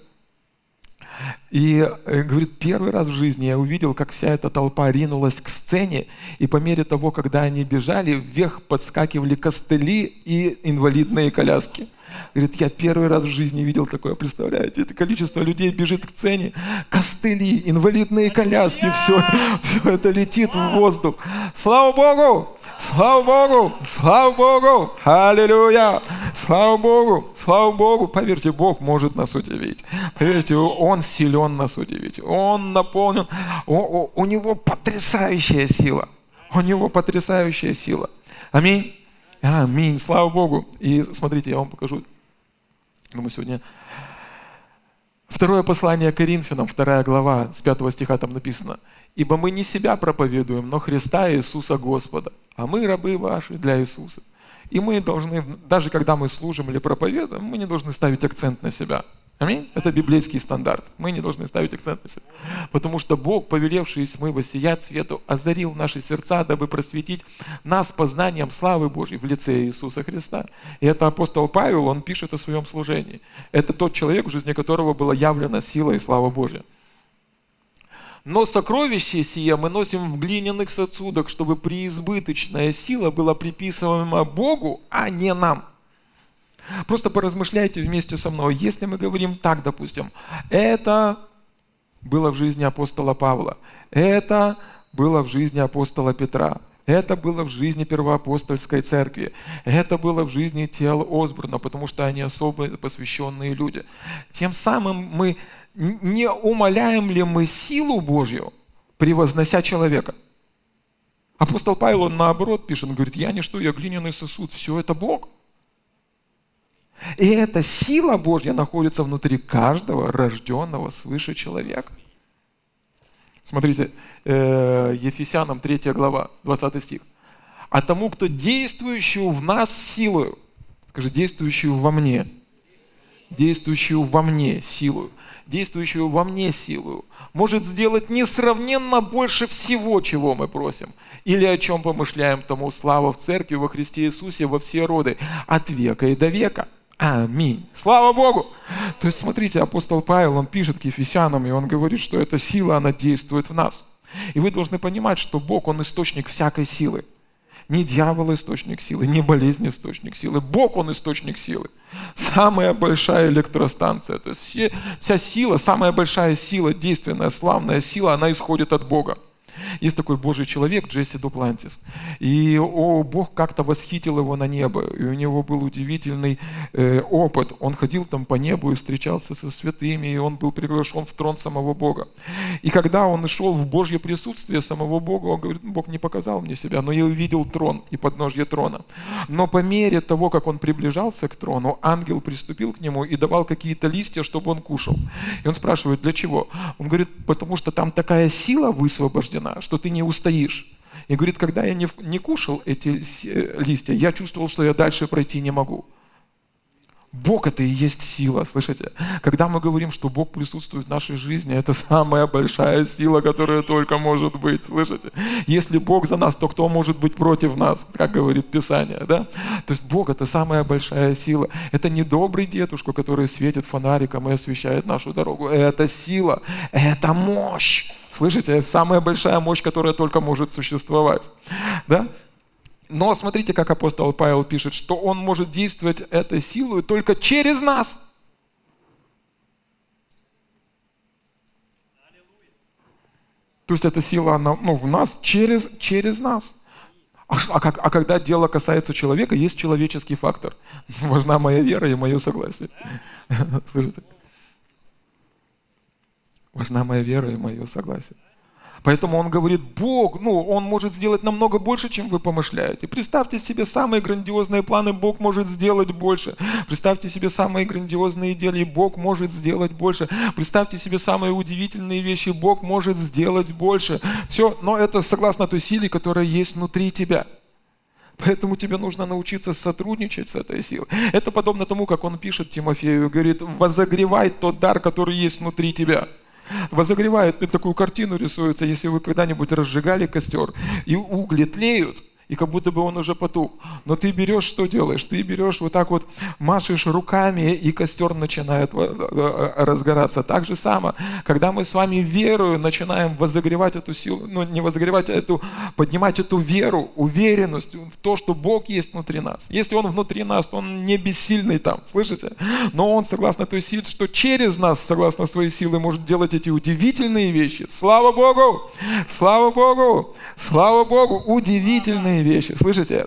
И э, говорит, первый раз в жизни я увидел, как вся эта толпа ринулась к сцене, и по мере того, когда они бежали, вверх подскакивали костыли и инвалидные коляски. Говорит, я первый раз в жизни видел такое, представляете? Это количество людей бежит к сцене, костыли, инвалидные коляски, все, все это летит в воздух. Слава Богу! Слава Богу! Слава Богу! Аллилуйя! Слава Богу! Слава Богу! Поверьте, Бог может нас удивить. Поверьте, Он силен нас удивить. Он наполнен, у, у, у Него потрясающая сила. У Него потрясающая сила. Аминь. Аминь. Слава Богу. И смотрите, я вам покажу. Мы сегодня Второе послание Коринфянам, вторая глава, с пятого стиха там написано. «Ибо мы не себя проповедуем, но Христа Иисуса Господа, а мы рабы ваши для Иисуса. И мы должны, даже когда мы служим или проповедуем, мы не должны ставить акцент на себя. Аминь? Это библейский стандарт. Мы не должны ставить акцент на себя. Потому что Бог, повелевший из тьмы воссиять свету, озарил наши сердца, дабы просветить нас познанием славы Божьей в лице Иисуса Христа. И это апостол Павел, он пишет о своем служении. Это тот человек, в жизни которого была явлена сила и слава Божья. Но сокровище сие мы носим в глиняных сосудах, чтобы преизбыточная сила была приписываема Богу, а не нам. Просто поразмышляйте вместе со мной. Если мы говорим так, допустим, это было в жизни апостола Павла, это было в жизни апостола Петра, это было в жизни первоапостольской церкви. Это было в жизни тел Осборна, потому что они особо посвященные люди. Тем самым мы не умоляем ли мы силу Божью, превознося человека? Апостол Павел, он наоборот пишет, он говорит, я не что, я глиняный сосуд, все это Бог. И эта сила Божья находится внутри каждого рожденного свыше человека. Смотрите, э, Ефесянам 3 глава, 20 стих. «А тому, кто действующую в нас силою, скажи, действующую во мне, действующую во мне силою, действующую во мне силу, может сделать несравненно больше всего, чего мы просим, или о чем помышляем, тому слава в Церкви во Христе Иисусе во все роды, от века и до века. Аминь. Слава Богу! То есть, смотрите, апостол Павел, он пишет к Ефесянам, и он говорит, что эта сила, она действует в нас. И вы должны понимать, что Бог, Он источник всякой силы. Не дьявол источник силы, не болезнь источник силы. Бог, Он источник силы. Самая большая электростанция. То есть все, вся сила, самая большая сила, действенная, славная сила, она исходит от Бога. Есть такой Божий человек Джесси Дуплантис. И о, Бог как-то восхитил его на небо. И у него был удивительный э, опыт. Он ходил там по небу и встречался со святыми, и он был приглашен в трон самого Бога. И когда он шел в Божье присутствие самого Бога, он говорит, Бог не показал мне себя, но я увидел трон и подножье трона. Но по мере того, как он приближался к трону, ангел приступил к нему и давал какие-то листья, чтобы он кушал. И он спрашивает, для чего? Он говорит, потому что там такая сила высвобождена, что ты не устоишь. И говорит, когда я не, не кушал эти э, листья, я чувствовал, что я дальше пройти не могу. Бог это и есть сила, слышите? Когда мы говорим, что Бог присутствует в нашей жизни, это самая большая сила, которая только может быть, слышите? Если Бог за нас, то кто может быть против нас, как говорит Писание, да? То есть Бог это самая большая сила. Это не добрый дедушка, который светит фонариком и освещает нашу дорогу. Это сила, это мощь. Слышите, это самая большая мощь, которая только может существовать. Да? Но смотрите, как апостол Павел пишет, что он может действовать этой силой только через нас. То есть эта сила, она ну, в нас через, через нас. А, а, как, а когда дело касается человека, есть человеческий фактор. Важна моя вера и мое согласие. Важна моя вера и мое согласие. Поэтому он говорит, Бог, ну, он может сделать намного больше, чем вы помышляете. Представьте себе самые грандиозные планы, Бог может сделать больше. Представьте себе самые грандиозные идеи, Бог может сделать больше. Представьте себе самые удивительные вещи, Бог может сделать больше. Все, но это согласно той силе, которая есть внутри тебя. Поэтому тебе нужно научиться сотрудничать с этой силой. Это подобно тому, как он пишет Тимофею, говорит, возогревай тот дар, который есть внутри тебя возогревает, такую картину рисуется, если вы когда-нибудь разжигали костер, и угли тлеют, и как будто бы он уже потух. Но ты берешь, что делаешь? Ты берешь вот так вот, машешь руками, и костер начинает разгораться. Так же само, когда мы с вами верою начинаем возогревать эту силу, ну не возогревать, а эту, поднимать эту веру, уверенность в то, что Бог есть внутри нас. Если Он внутри нас, то Он не бессильный там, слышите? Но Он, согласно той силе, что через нас, согласно своей силы, может делать эти удивительные вещи. Слава Богу! Слава Богу! Слава Богу! Удивительные удивительные вещи. Слышите?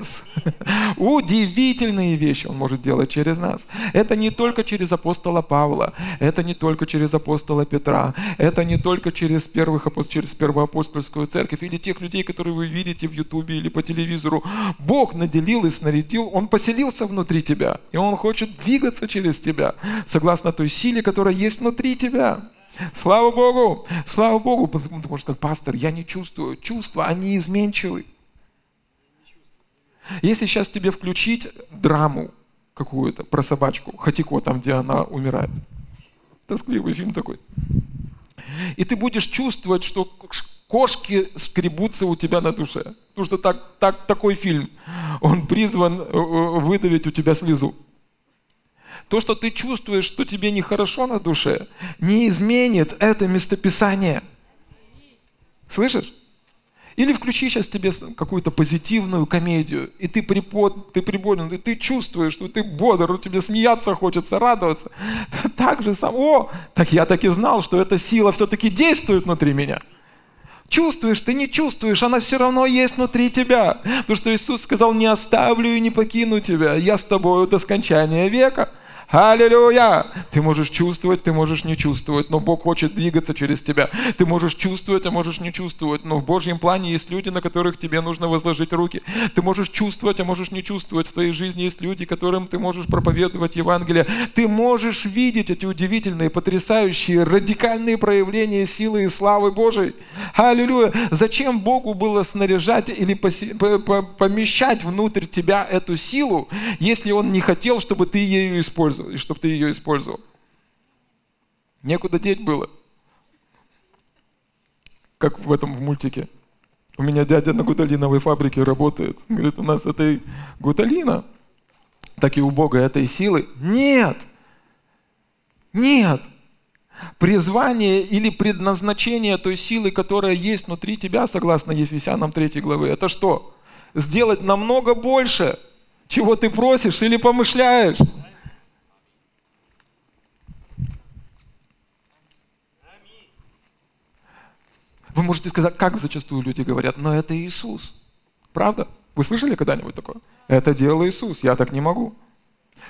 Удивительные вещи Он может делать через нас. Это не только через апостола Павла, это не только через апостола Петра, это не только через, первых, через первоапостольскую церковь или тех людей, которые вы видите в Ютубе или по телевизору. Бог наделил и снарядил, Он поселился внутри тебя, и Он хочет двигаться через тебя, согласно той силе, которая есть внутри тебя. Слава Богу! Слава Богу! Потому что, пастор, я не чувствую. Чувства, они изменчивы. Если сейчас тебе включить драму какую-то про собачку, Хатико, там, где она умирает, тоскливый фильм такой, и ты будешь чувствовать, что кошки скребутся у тебя на душе. Потому что так, так, такой фильм, он призван э, э, выдавить у тебя слезу. То, что ты чувствуешь, что тебе нехорошо на душе, не изменит это местописание. Слышишь? Или включи сейчас тебе какую-то позитивную комедию, и ты, припод, ты приболен, и ты чувствуешь, что ты бодр, тебе смеяться хочется, радоваться. Так же сам, о, так я так и знал, что эта сила все-таки действует внутри меня. Чувствуешь, ты не чувствуешь, она все равно есть внутри тебя. Потому что Иисус сказал, не оставлю и не покину тебя, я с тобою до скончания века. Аллилуйя! Ты можешь чувствовать, ты можешь не чувствовать, но Бог хочет двигаться через тебя. Ты можешь чувствовать, а можешь не чувствовать, но в Божьем плане есть люди, на которых тебе нужно возложить руки. Ты можешь чувствовать, а можешь не чувствовать. В твоей жизни есть люди, которым ты можешь проповедовать Евангелие. Ты можешь видеть эти удивительные, потрясающие, радикальные проявления силы и славы Божией. Аллилуйя! Зачем Богу было снаряжать или помещать внутрь тебя эту силу, если Он не хотел, чтобы ты ею использовал? И чтобы ты ее использовал. Некуда деть было. Как в этом в мультике. У меня дядя на гуталиновой фабрике работает. Говорит, у нас этой гуталина, так и у Бога этой силы. Нет! Нет! Призвание или предназначение той силы, которая есть внутри тебя, согласно Ефесянам 3 главы, это что? Сделать намного больше, чего ты просишь или помышляешь. Вы можете сказать, как зачастую люди говорят, но это Иисус. Правда? Вы слышали когда-нибудь такое? Это делал Иисус, я так не могу.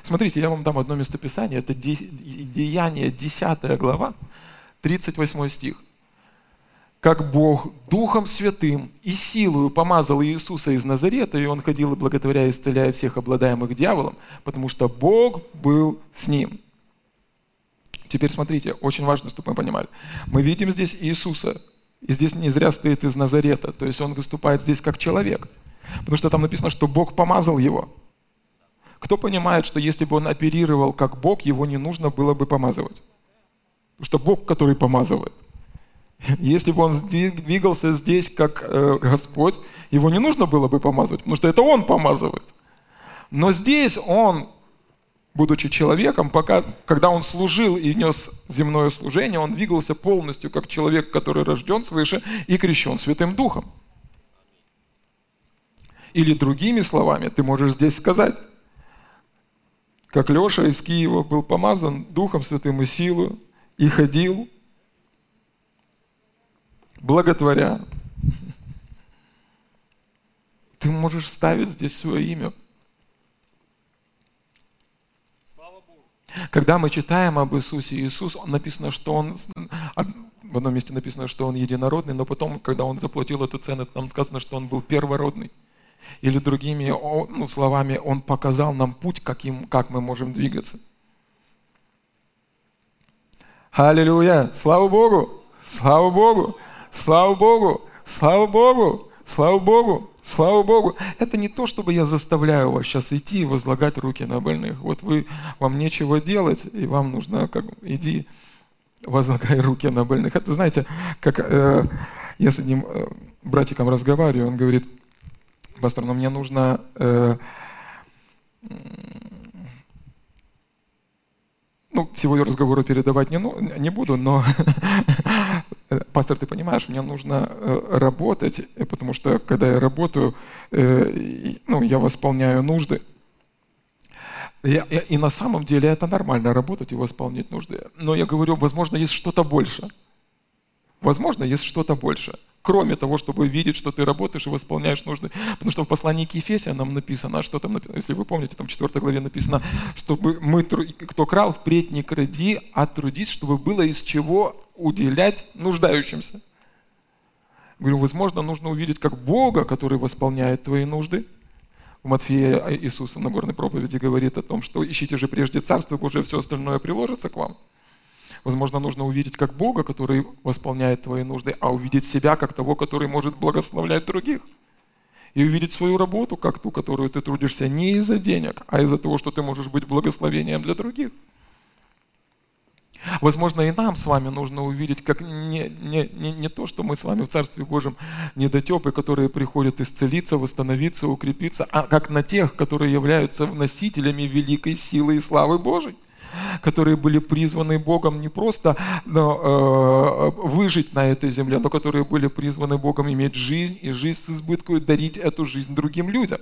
Смотрите, я вам дам одно местописание, это Деяние, 10 глава, 38 стих. Как Бог Духом Святым и силою помазал Иисуса из Назарета, и Он ходил и благотворя, исцеляя всех обладаемых дьяволом, потому что Бог был с ним. Теперь смотрите, очень важно, чтобы мы понимали. Мы видим здесь Иисуса, и здесь не зря стоит из Назарета, то есть он выступает здесь как человек. Потому что там написано, что Бог помазал его. Кто понимает, что если бы он оперировал как Бог, его не нужно было бы помазывать? Потому что Бог, который помазывает. Если бы он двигался здесь как э, Господь, его не нужно было бы помазывать, потому что это Он помазывает. Но здесь Он будучи человеком, пока, когда он служил и нес земное служение, он двигался полностью как человек, который рожден свыше и крещен Святым Духом. Или другими словами, ты можешь здесь сказать, как Леша из Киева был помазан Духом Святым и силой, и ходил, благотворя. Ты можешь ставить здесь свое имя, когда мы читаем об Иисусе, Иисус, написано, что Он В одном месте написано, что он единородный, но потом, когда он заплатил эту цену, там сказано, что он был первородный. Или другими ну, словами, он показал нам путь, каким, как мы можем двигаться. Аллилуйя! Слава Богу! Слава Богу! Слава Богу! Слава Богу! Слава Богу! Слава Богу! Это не то, чтобы я заставляю вас сейчас идти и возлагать руки на больных. Вот вы, вам нечего делать, и вам нужно, как, иди, возлагай руки на больных. Это, знаете, как э, я с одним э, братиком разговариваю, он говорит, пастор, но мне нужно э, ну, всего разговора передавать не, ну, не буду, но, пастор, ты понимаешь, мне нужно э, работать, потому что, когда я работаю, э, ну, я восполняю нужды. И, и, и на самом деле это нормально, работать и восполнять нужды. Но я говорю, возможно, есть что-то больше. Возможно, есть что-то больше кроме того, чтобы видеть, что ты работаешь и восполняешь нужды. Потому что в послании к Ефесянам написано, что там написано, если вы помните, там в 4 главе написано, чтобы мы, кто крал, впредь не кради, а трудись, чтобы было из чего уделять нуждающимся. Говорю, возможно, нужно увидеть как Бога, который восполняет твои нужды. В Матфея Иисус в Нагорной проповеди говорит о том, что ищите же прежде Царство Божие, все остальное приложится к вам. Возможно, нужно увидеть как Бога, который восполняет твои нужды, а увидеть себя как того, который может благословлять других. И увидеть свою работу как ту, которую ты трудишься не из-за денег, а из-за того, что ты можешь быть благословением для других. Возможно, и нам с вами нужно увидеть, как не, не, не, не то, что мы с вами в Царстве Божьем недотепы, которые приходят исцелиться, восстановиться, укрепиться, а как на тех, которые являются носителями великой силы и славы Божьей которые были призваны Богом не просто но, э, выжить на этой земле, но которые были призваны Богом иметь жизнь и жизнь с избытком и дарить эту жизнь другим людям.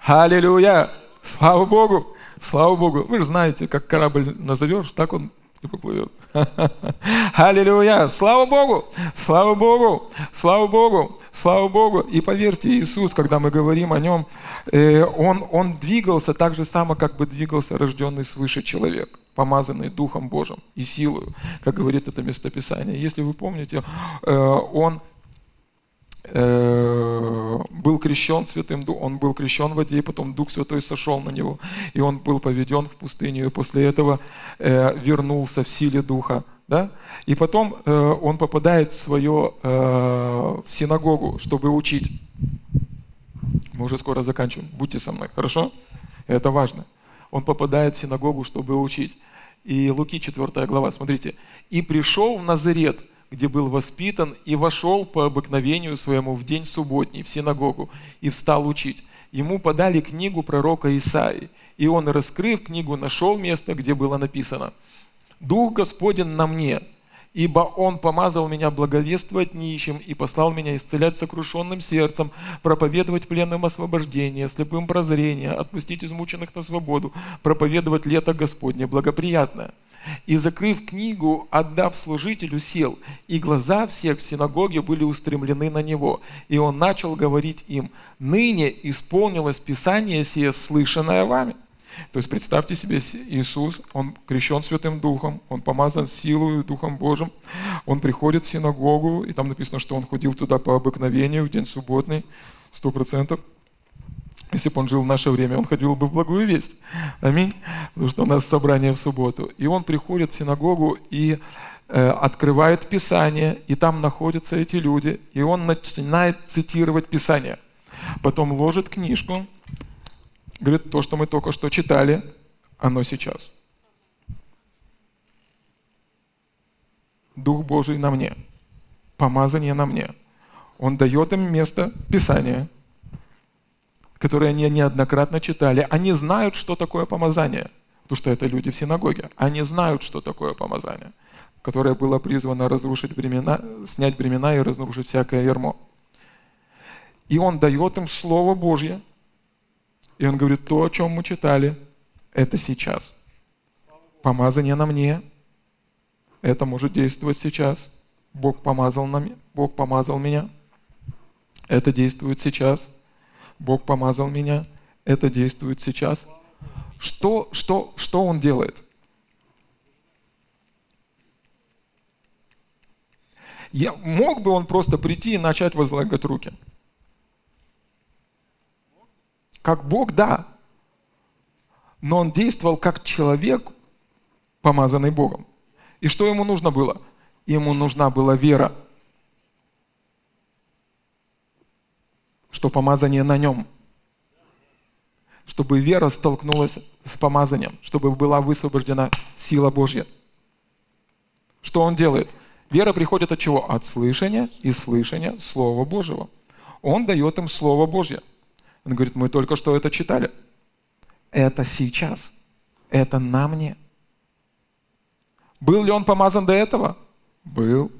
Аллилуйя! Слава Богу! Слава Богу! Вы же знаете, как корабль назовешь, так он и поплывет. Аллилуйя! Слава Богу! Слава Богу! Слава Богу! Слава Богу! И поверьте, Иисус, когда мы говорим о Нем, э, Он, он двигался так же само, как бы двигался рожденный свыше человек, помазанный Духом Божьим и силою, как говорит это местописание. Если вы помните, э, Он был крещен Святым Духом, он был крещен в воде, и потом Дух Святой сошел на него, и он был поведен в пустыню, и после этого э, вернулся в силе Духа. Да? И потом э, он попадает в свое, в синагогу, чтобы учить. Мы уже скоро заканчиваем. Будьте со мной, хорошо? Это важно. Он попадает в синагогу, чтобы учить. И Луки 4 глава, смотрите. «И пришел в Назарет, где был воспитан, и вошел по обыкновению своему в день субботний в синагогу и встал учить. Ему подали книгу пророка Исаии, и он, раскрыв книгу, нашел место, где было написано «Дух Господен на мне, ибо Он помазал меня благовествовать нищим и послал меня исцелять сокрушенным сердцем, проповедовать пленным освобождение, слепым прозрение, отпустить измученных на свободу, проповедовать лето Господне благоприятное». И, закрыв книгу, отдав служителю, сел, и глаза всех в синагоге были устремлены на него. И он начал говорить им, «Ныне исполнилось Писание сие, слышанное вами». То есть представьте себе, Иисус, Он крещен Святым Духом, Он помазан силой Духом Божьим, Он приходит в синагогу, и там написано, что Он ходил туда по обыкновению в день субботный, сто процентов. Если бы он жил в наше время, он ходил бы в благую весть. Аминь. Потому что у нас собрание в субботу. И он приходит в синагогу и э, открывает Писание, и там находятся эти люди, и он начинает цитировать Писание. Потом ложит книжку, говорит, то, что мы только что читали, оно сейчас. Дух Божий на мне, помазание на мне. Он дает им место Писания – которые они неоднократно читали, они знают, что такое помазание, потому что это люди в синагоге. Они знают, что такое помазание, которое было призвано разрушить бремена, снять бремена и разрушить всякое ермо. И он дает им Слово Божье, и он говорит, то, о чем мы читали, это сейчас. Помазание на мне, это может действовать сейчас. Бог помазал, на, Бог помазал меня, это действует сейчас – Бог помазал меня, это действует сейчас. Что, что, что Он делает? Я, мог бы он просто прийти и начать возлагать руки? Как Бог, да. Но он действовал как человек, помазанный Богом. И что ему нужно было? Ему нужна была вера, что помазание на нем. Чтобы вера столкнулась с помазанием, чтобы была высвобождена сила Божья. Что он делает? Вера приходит от чего? От слышания и слышания Слова Божьего. Он дает им Слово Божье. Он говорит, мы только что это читали. Это сейчас. Это на мне. Был ли он помазан до этого? Был.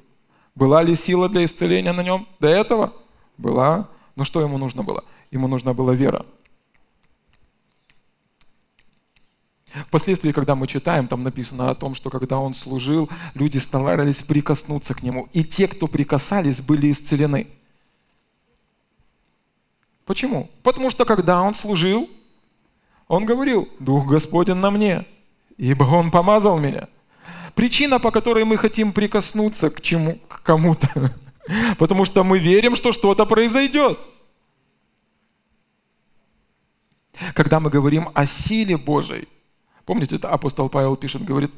Была ли сила для исцеления на нем до этого? Была. Но что ему нужно было? Ему нужна была вера. Впоследствии, когда мы читаем, там написано о том, что когда он служил, люди старались прикоснуться к нему. И те, кто прикасались, были исцелены. Почему? Потому что когда он служил, он говорил, Дух Господень на мне, ибо Он помазал меня. Причина, по которой мы хотим прикоснуться к чему, к кому-то, потому что мы верим, что что-то произойдет. Когда мы говорим о силе Божьей, помните, это апостол Павел пишет, говорит,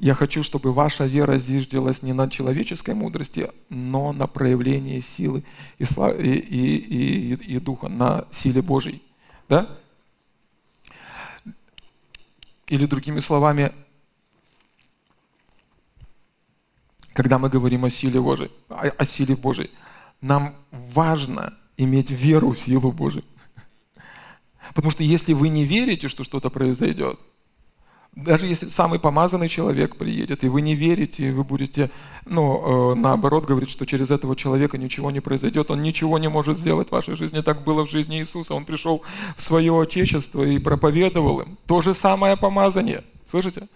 я хочу, чтобы ваша вера зиждилась не на человеческой мудрости, но на проявлении силы и, и, и, и, и духа, на силе Божьей. Да? Или другими словами, когда мы говорим о силе Божьей, о, о силе Божьей, нам важно иметь веру в силу Божию. Потому что если вы не верите, что что-то произойдет, даже если самый помазанный человек приедет, и вы не верите, и вы будете, ну, э, наоборот, говорить, что через этого человека ничего не произойдет, он ничего не может сделать в вашей жизни. Так было в жизни Иисуса. Он пришел в свое Отечество и проповедовал им. То же самое помазание. Слышите?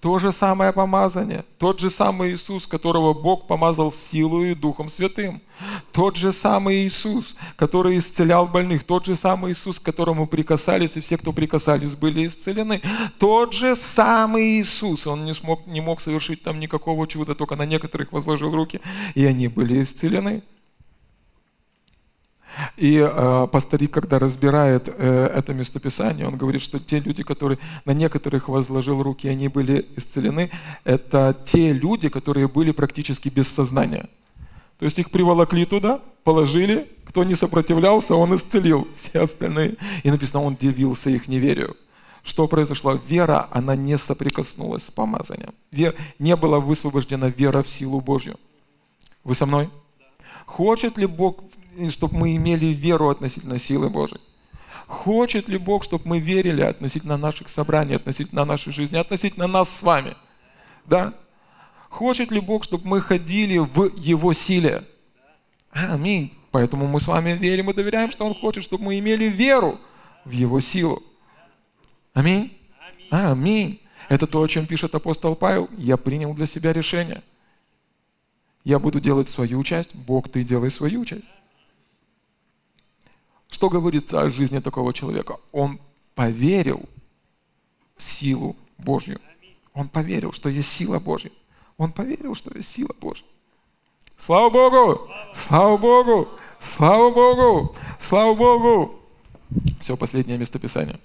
То же самое помазание, тот же самый Иисус, которого Бог помазал силой и Духом Святым. Тот же самый Иисус, который исцелял больных. Тот же самый Иисус, к которому прикасались, и все, кто прикасались, были исцелены. Тот же самый Иисус. Он не, смог, не мог совершить там никакого чуда, только на некоторых возложил руки, и они были исцелены. И э, пасторик, когда разбирает э, это местописание, он говорит, что те люди, которые на некоторых возложил руки, они были исцелены, это те люди, которые были практически без сознания. То есть их приволокли туда, положили, кто не сопротивлялся, он исцелил все остальные. И написано, он дивился их неверию. Что произошло? Вера, она не соприкоснулась с помазанием. Вер, не была высвобождена вера в силу Божью. Вы со мной? Хочет ли Бог чтобы мы имели веру относительно силы Божией? Хочет ли Бог, чтобы мы верили относительно наших собраний, относительно нашей жизни, относительно нас с вами? Да? Хочет ли Бог, чтобы мы ходили в Его силе? Аминь. Поэтому мы с вами верим и доверяем, что Он хочет, чтобы мы имели веру в Его силу. Аминь. Аминь. Это то, о чем пишет апостол Павел. Я принял для себя решение. Я буду делать свою часть, Бог, ты делай свою часть. Что говорит о жизни такого человека? Он поверил в силу Божью. Он поверил, что есть сила Божья. Он поверил, что есть сила Божья. Слава Богу! Слава Богу! Слава Богу! Слава Богу! Все, последнее местописание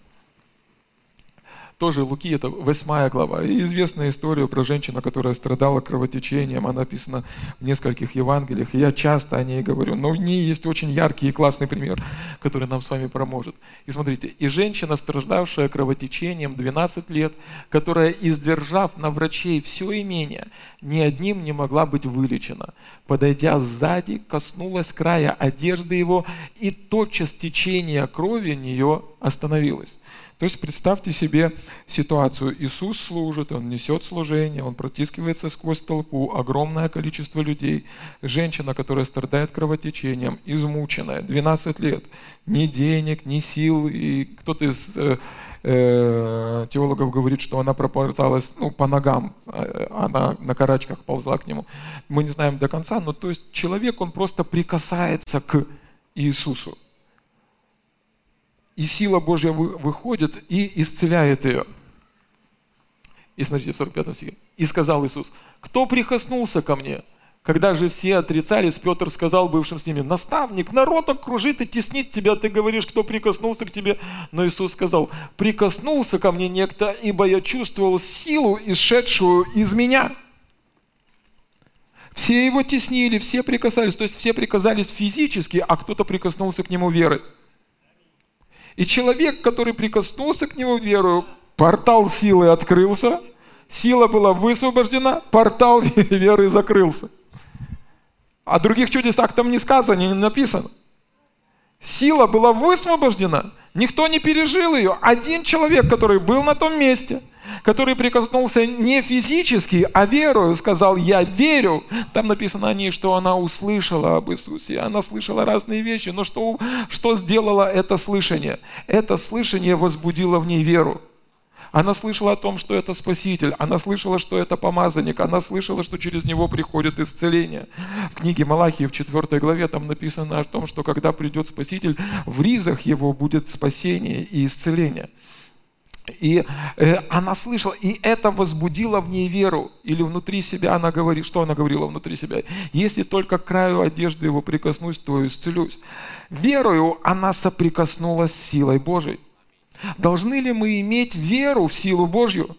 тоже Луки, это восьмая глава. И известная история про женщину, которая страдала кровотечением, она написана в нескольких Евангелиях. И я часто о ней говорю, но в ней есть очень яркий и классный пример, который нам с вами поможет. И смотрите, и женщина, страждавшая кровотечением 12 лет, которая, издержав на врачей все имение, ни одним не могла быть вылечена. Подойдя сзади, коснулась края одежды его, и тотчас течение крови нее остановилось. То есть представьте себе ситуацию. Иисус служит, Он несет служение, Он протискивается сквозь толпу, огромное количество людей. Женщина, которая страдает кровотечением, измученная, 12 лет. Ни денег, ни сил. И кто-то из э, э, теологов говорит, что она проползалась ну, по ногам, э, она на карачках ползла к нему. Мы не знаем до конца, но то есть человек, он просто прикасается к Иисусу и сила Божья выходит и исцеляет ее. И смотрите, в 45 стихе. «И сказал Иисус, кто прикоснулся ко мне?» Когда же все отрицались, Петр сказал бывшим с ними, «Наставник, народ окружит и теснит тебя, ты говоришь, кто прикоснулся к тебе». Но Иисус сказал, «Прикоснулся ко мне некто, ибо я чувствовал силу, исшедшую из меня». Все его теснили, все прикасались, то есть все приказались физически, а кто-то прикоснулся к нему верой. И человек, который прикоснулся к нему верою, портал силы открылся, сила была высвобождена, портал веры закрылся. О других чудесах там не сказано, не написано. Сила была высвобождена, никто не пережил ее. Один человек, который был на том месте, который прикоснулся не физически, а верою, сказал, я верю. Там написано о ней, что она услышала об Иисусе. Она слышала разные вещи, но что, что сделало это слышание? Это слышание возбудило в ней веру. Она слышала о том, что это Спаситель. Она слышала, что это помазанник. Она слышала, что через него приходит исцеление. В книге Малахии в 4 главе там написано о том, что когда придет Спаситель, в ризах его будет спасение и исцеление. И э, она слышала, и это возбудило в ней веру. Или внутри себя она говорит, что она говорила внутри себя? Если только к краю одежды его прикоснусь, то исцелюсь. Верою она соприкоснулась с силой Божией. Должны ли мы иметь веру в силу Божью?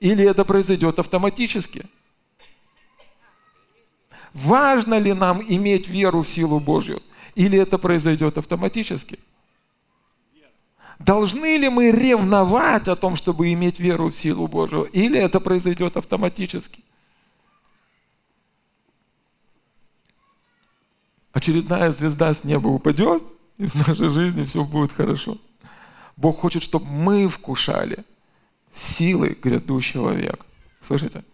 Или это произойдет автоматически? Важно ли нам иметь веру в силу Божью? Или это произойдет автоматически? Должны ли мы ревновать о том, чтобы иметь веру в силу Божию? Или это произойдет автоматически? Очередная звезда с неба упадет, и в нашей жизни все будет хорошо. Бог хочет, чтобы мы вкушали силы грядущего века. Слышите?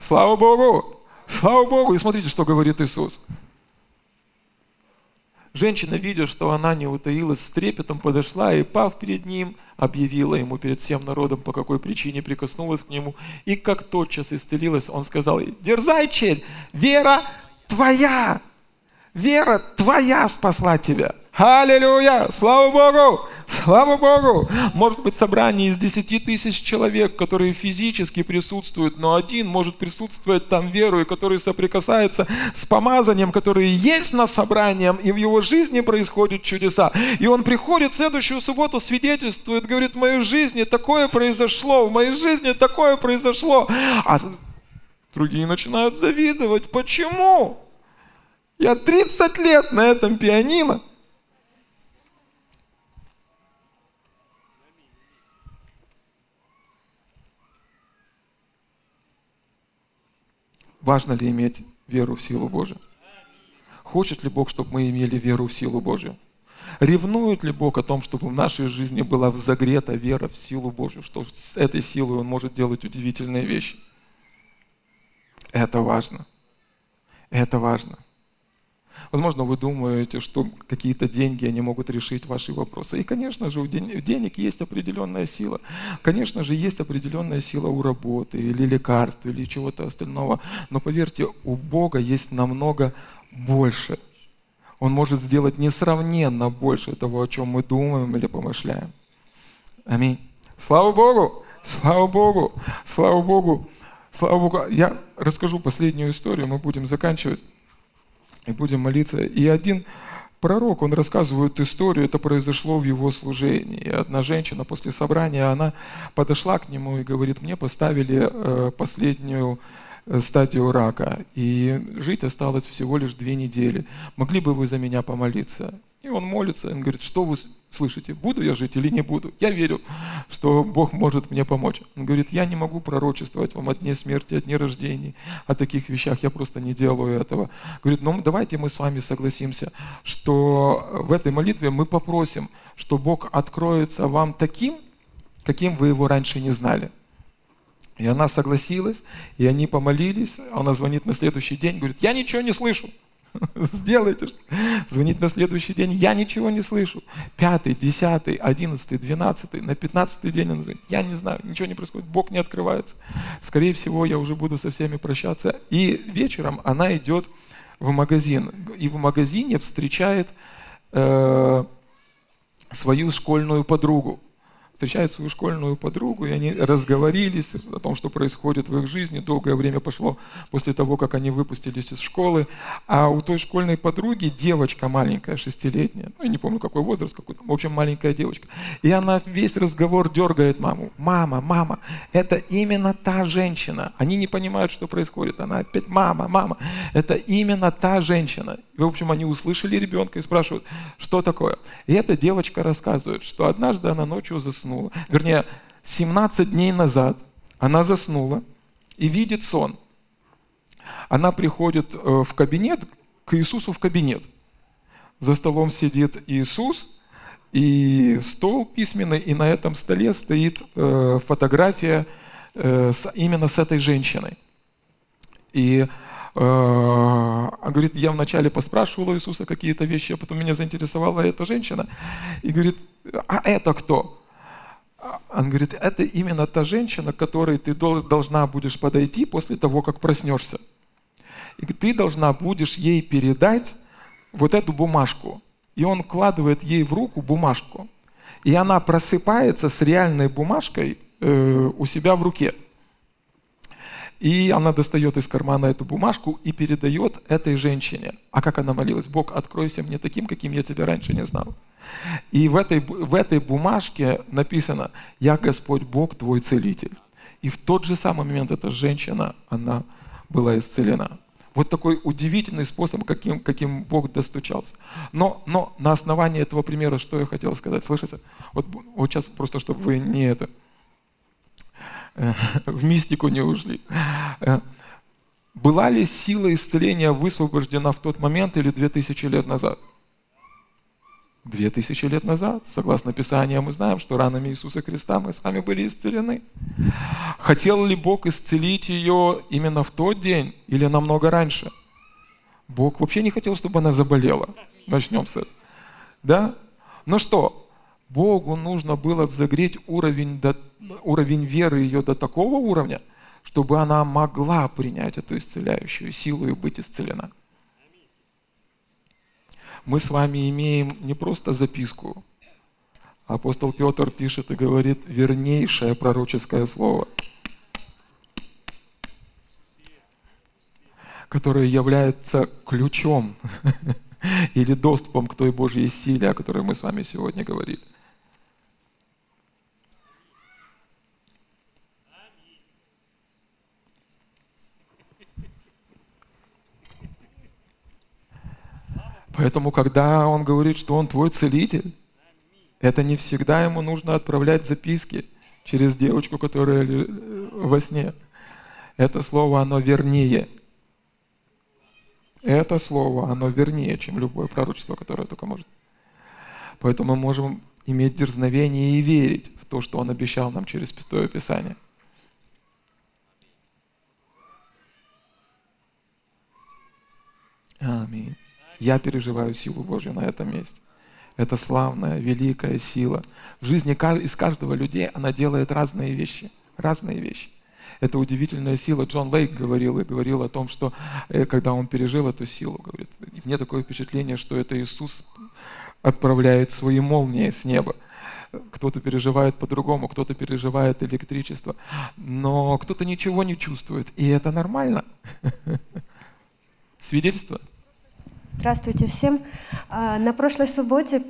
Слава Богу! Слава Богу! И смотрите, что говорит Иисус. Женщина, видя, что она не утаилась, с трепетом подошла и, пав перед ним, объявила ему перед всем народом, по какой причине прикоснулась к нему. И как тотчас исцелилась, он сказал ей, дерзай, чель, вера твоя Вера твоя спасла тебя. Аллилуйя! Слава Богу! Слава Богу! Может быть собрание из 10 тысяч человек, которые физически присутствуют, но один может присутствовать там верой, который соприкасается с помазанием, которое есть на собрании, и в его жизни происходят чудеса. И он приходит в следующую субботу, свидетельствует, говорит, в моей жизни такое произошло, в моей жизни такое произошло. А другие начинают завидовать. Почему? Я 30 лет на этом пианино. Важно ли иметь веру в силу Божию? Хочет ли Бог, чтобы мы имели веру в силу Божию? Ревнует ли Бог о том, чтобы в нашей жизни была загрета вера в силу Божию, что с этой силой Он может делать удивительные вещи? Это важно. Это важно. Возможно, вы думаете, что какие-то деньги, они могут решить ваши вопросы. И, конечно же, у денег есть определенная сила. Конечно же, есть определенная сила у работы или лекарств, или чего-то остального. Но поверьте, у Бога есть намного больше. Он может сделать несравненно больше того, о чем мы думаем или помышляем. Аминь. Слава Богу! Слава Богу! Слава Богу! Слава Богу! Я расскажу последнюю историю, мы будем заканчивать и будем молиться. И один пророк, он рассказывает историю, это произошло в его служении. Одна женщина после собрания, она подошла к нему и говорит, мне поставили э, последнюю э, стадию рака, и жить осталось всего лишь две недели. Могли бы вы за меня помолиться? И он молится, он говорит, что вы слышите, буду я жить или не буду? Я верю, что Бог может мне помочь. Он говорит, я не могу пророчествовать вам о дне смерти, о дне рождения, о таких вещах, я просто не делаю этого. Говорит, ну давайте мы с вами согласимся, что в этой молитве мы попросим, что Бог откроется вам таким, каким вы его раньше не знали. И она согласилась, и они помолились. Она звонит на следующий день, говорит, я ничего не слышу. Сделайте. Звонит на следующий день, я ничего не слышу. Пятый, десятый, одиннадцатый, двенадцатый, на пятнадцатый день он звонит. Я не знаю, ничего не происходит, Бог не открывается. Скорее всего, я уже буду со всеми прощаться. И вечером она идет в магазин. И в магазине встречает э, свою школьную подругу. Встречает свою школьную подругу, и они разговорились о том, что происходит в их жизни. Долгое время пошло после того, как они выпустились из школы. А у той школьной подруги девочка маленькая, шестилетняя, ну, я не помню, какой возраст, какой в общем, маленькая девочка. И она весь разговор дергает маму. Мама, мама, это именно та женщина. Они не понимают, что происходит. Она опять, мама, мама, это именно та женщина. И, в общем, они услышали ребенка и спрашивают, что такое. И эта девочка рассказывает, что однажды она ночью заснула заснула. Вернее, 17 дней назад она заснула и видит сон. Она приходит э, в кабинет, к Иисусу в кабинет. За столом сидит Иисус, и стол письменный, и на этом столе стоит э, фотография э, именно с этой женщиной. И он говорит, я вначале поспрашивал у Иисуса какие-то вещи, а потом меня заинтересовала эта женщина. И говорит, а это кто? Он говорит, это именно та женщина, к которой ты должна будешь подойти после того, как проснешься. И ты должна будешь ей передать вот эту бумажку. И он вкладывает ей в руку бумажку. И она просыпается с реальной бумажкой э, у себя в руке. И она достает из кармана эту бумажку и передает этой женщине. А как она молилась? Бог, откройся мне таким, каким я тебя раньше не знал. И в этой, в этой бумажке написано «Я Господь Бог, твой целитель». И в тот же самый момент эта женщина, она была исцелена. Вот такой удивительный способ, каким, каким Бог достучался. Но, но на основании этого примера, что я хотел сказать, слышите? Вот, вот сейчас просто, чтобы вы не это, в мистику не ушли. Э, была ли сила исцеления высвобождена в тот момент или 2000 лет назад? Две тысячи лет назад, согласно Писанию, мы знаем, что ранами Иисуса Христа мы с вами были исцелены. Хотел ли Бог исцелить ее именно в тот день или намного раньше? Бог вообще не хотел, чтобы она заболела. Начнем с этого. Да? Ну что, Богу нужно было взогреть уровень, до, уровень веры ее до такого уровня, чтобы она могла принять эту исцеляющую силу и быть исцелена мы с вами имеем не просто записку. Апостол Петр пишет и говорит вернейшее пророческое слово, которое является ключом или доступом к той Божьей силе, о которой мы с вами сегодня говорили. Поэтому, когда он говорит, что он твой целитель, это не всегда ему нужно отправлять записки через девочку, которая э, во сне. Это слово, оно вернее. Это слово, оно вернее, чем любое пророчество, которое только может. Поэтому мы можем иметь дерзновение и верить в то, что Он обещал нам через Святое Писание. Аминь. Я переживаю силу Божью на этом месте. Это славная, великая сила. В жизни из каждого людей она делает разные вещи. Разные вещи. Это удивительная сила. Джон Лейк говорил и говорил о том, что э, когда он пережил эту силу, говорит, мне такое впечатление, что это Иисус отправляет свои молнии с неба. Кто-то переживает по-другому, кто-то переживает электричество, но кто-то ничего не чувствует, и это нормально. Свидетельство? Здравствуйте всем. А, на прошлой субботе,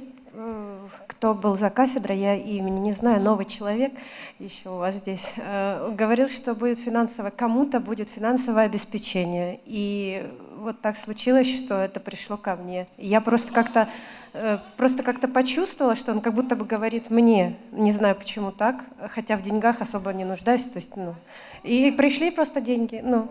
кто был за кафедрой, я имени не знаю, новый человек еще у вас здесь, э, говорил, что будет финансовое, кому-то будет финансовое обеспечение. И вот так случилось, что это пришло ко мне. Я просто как-то э, просто как-то почувствовала, что он как будто бы говорит мне, не знаю почему так, хотя в деньгах особо не нуждаюсь, то есть, ну, и пришли просто деньги, ну,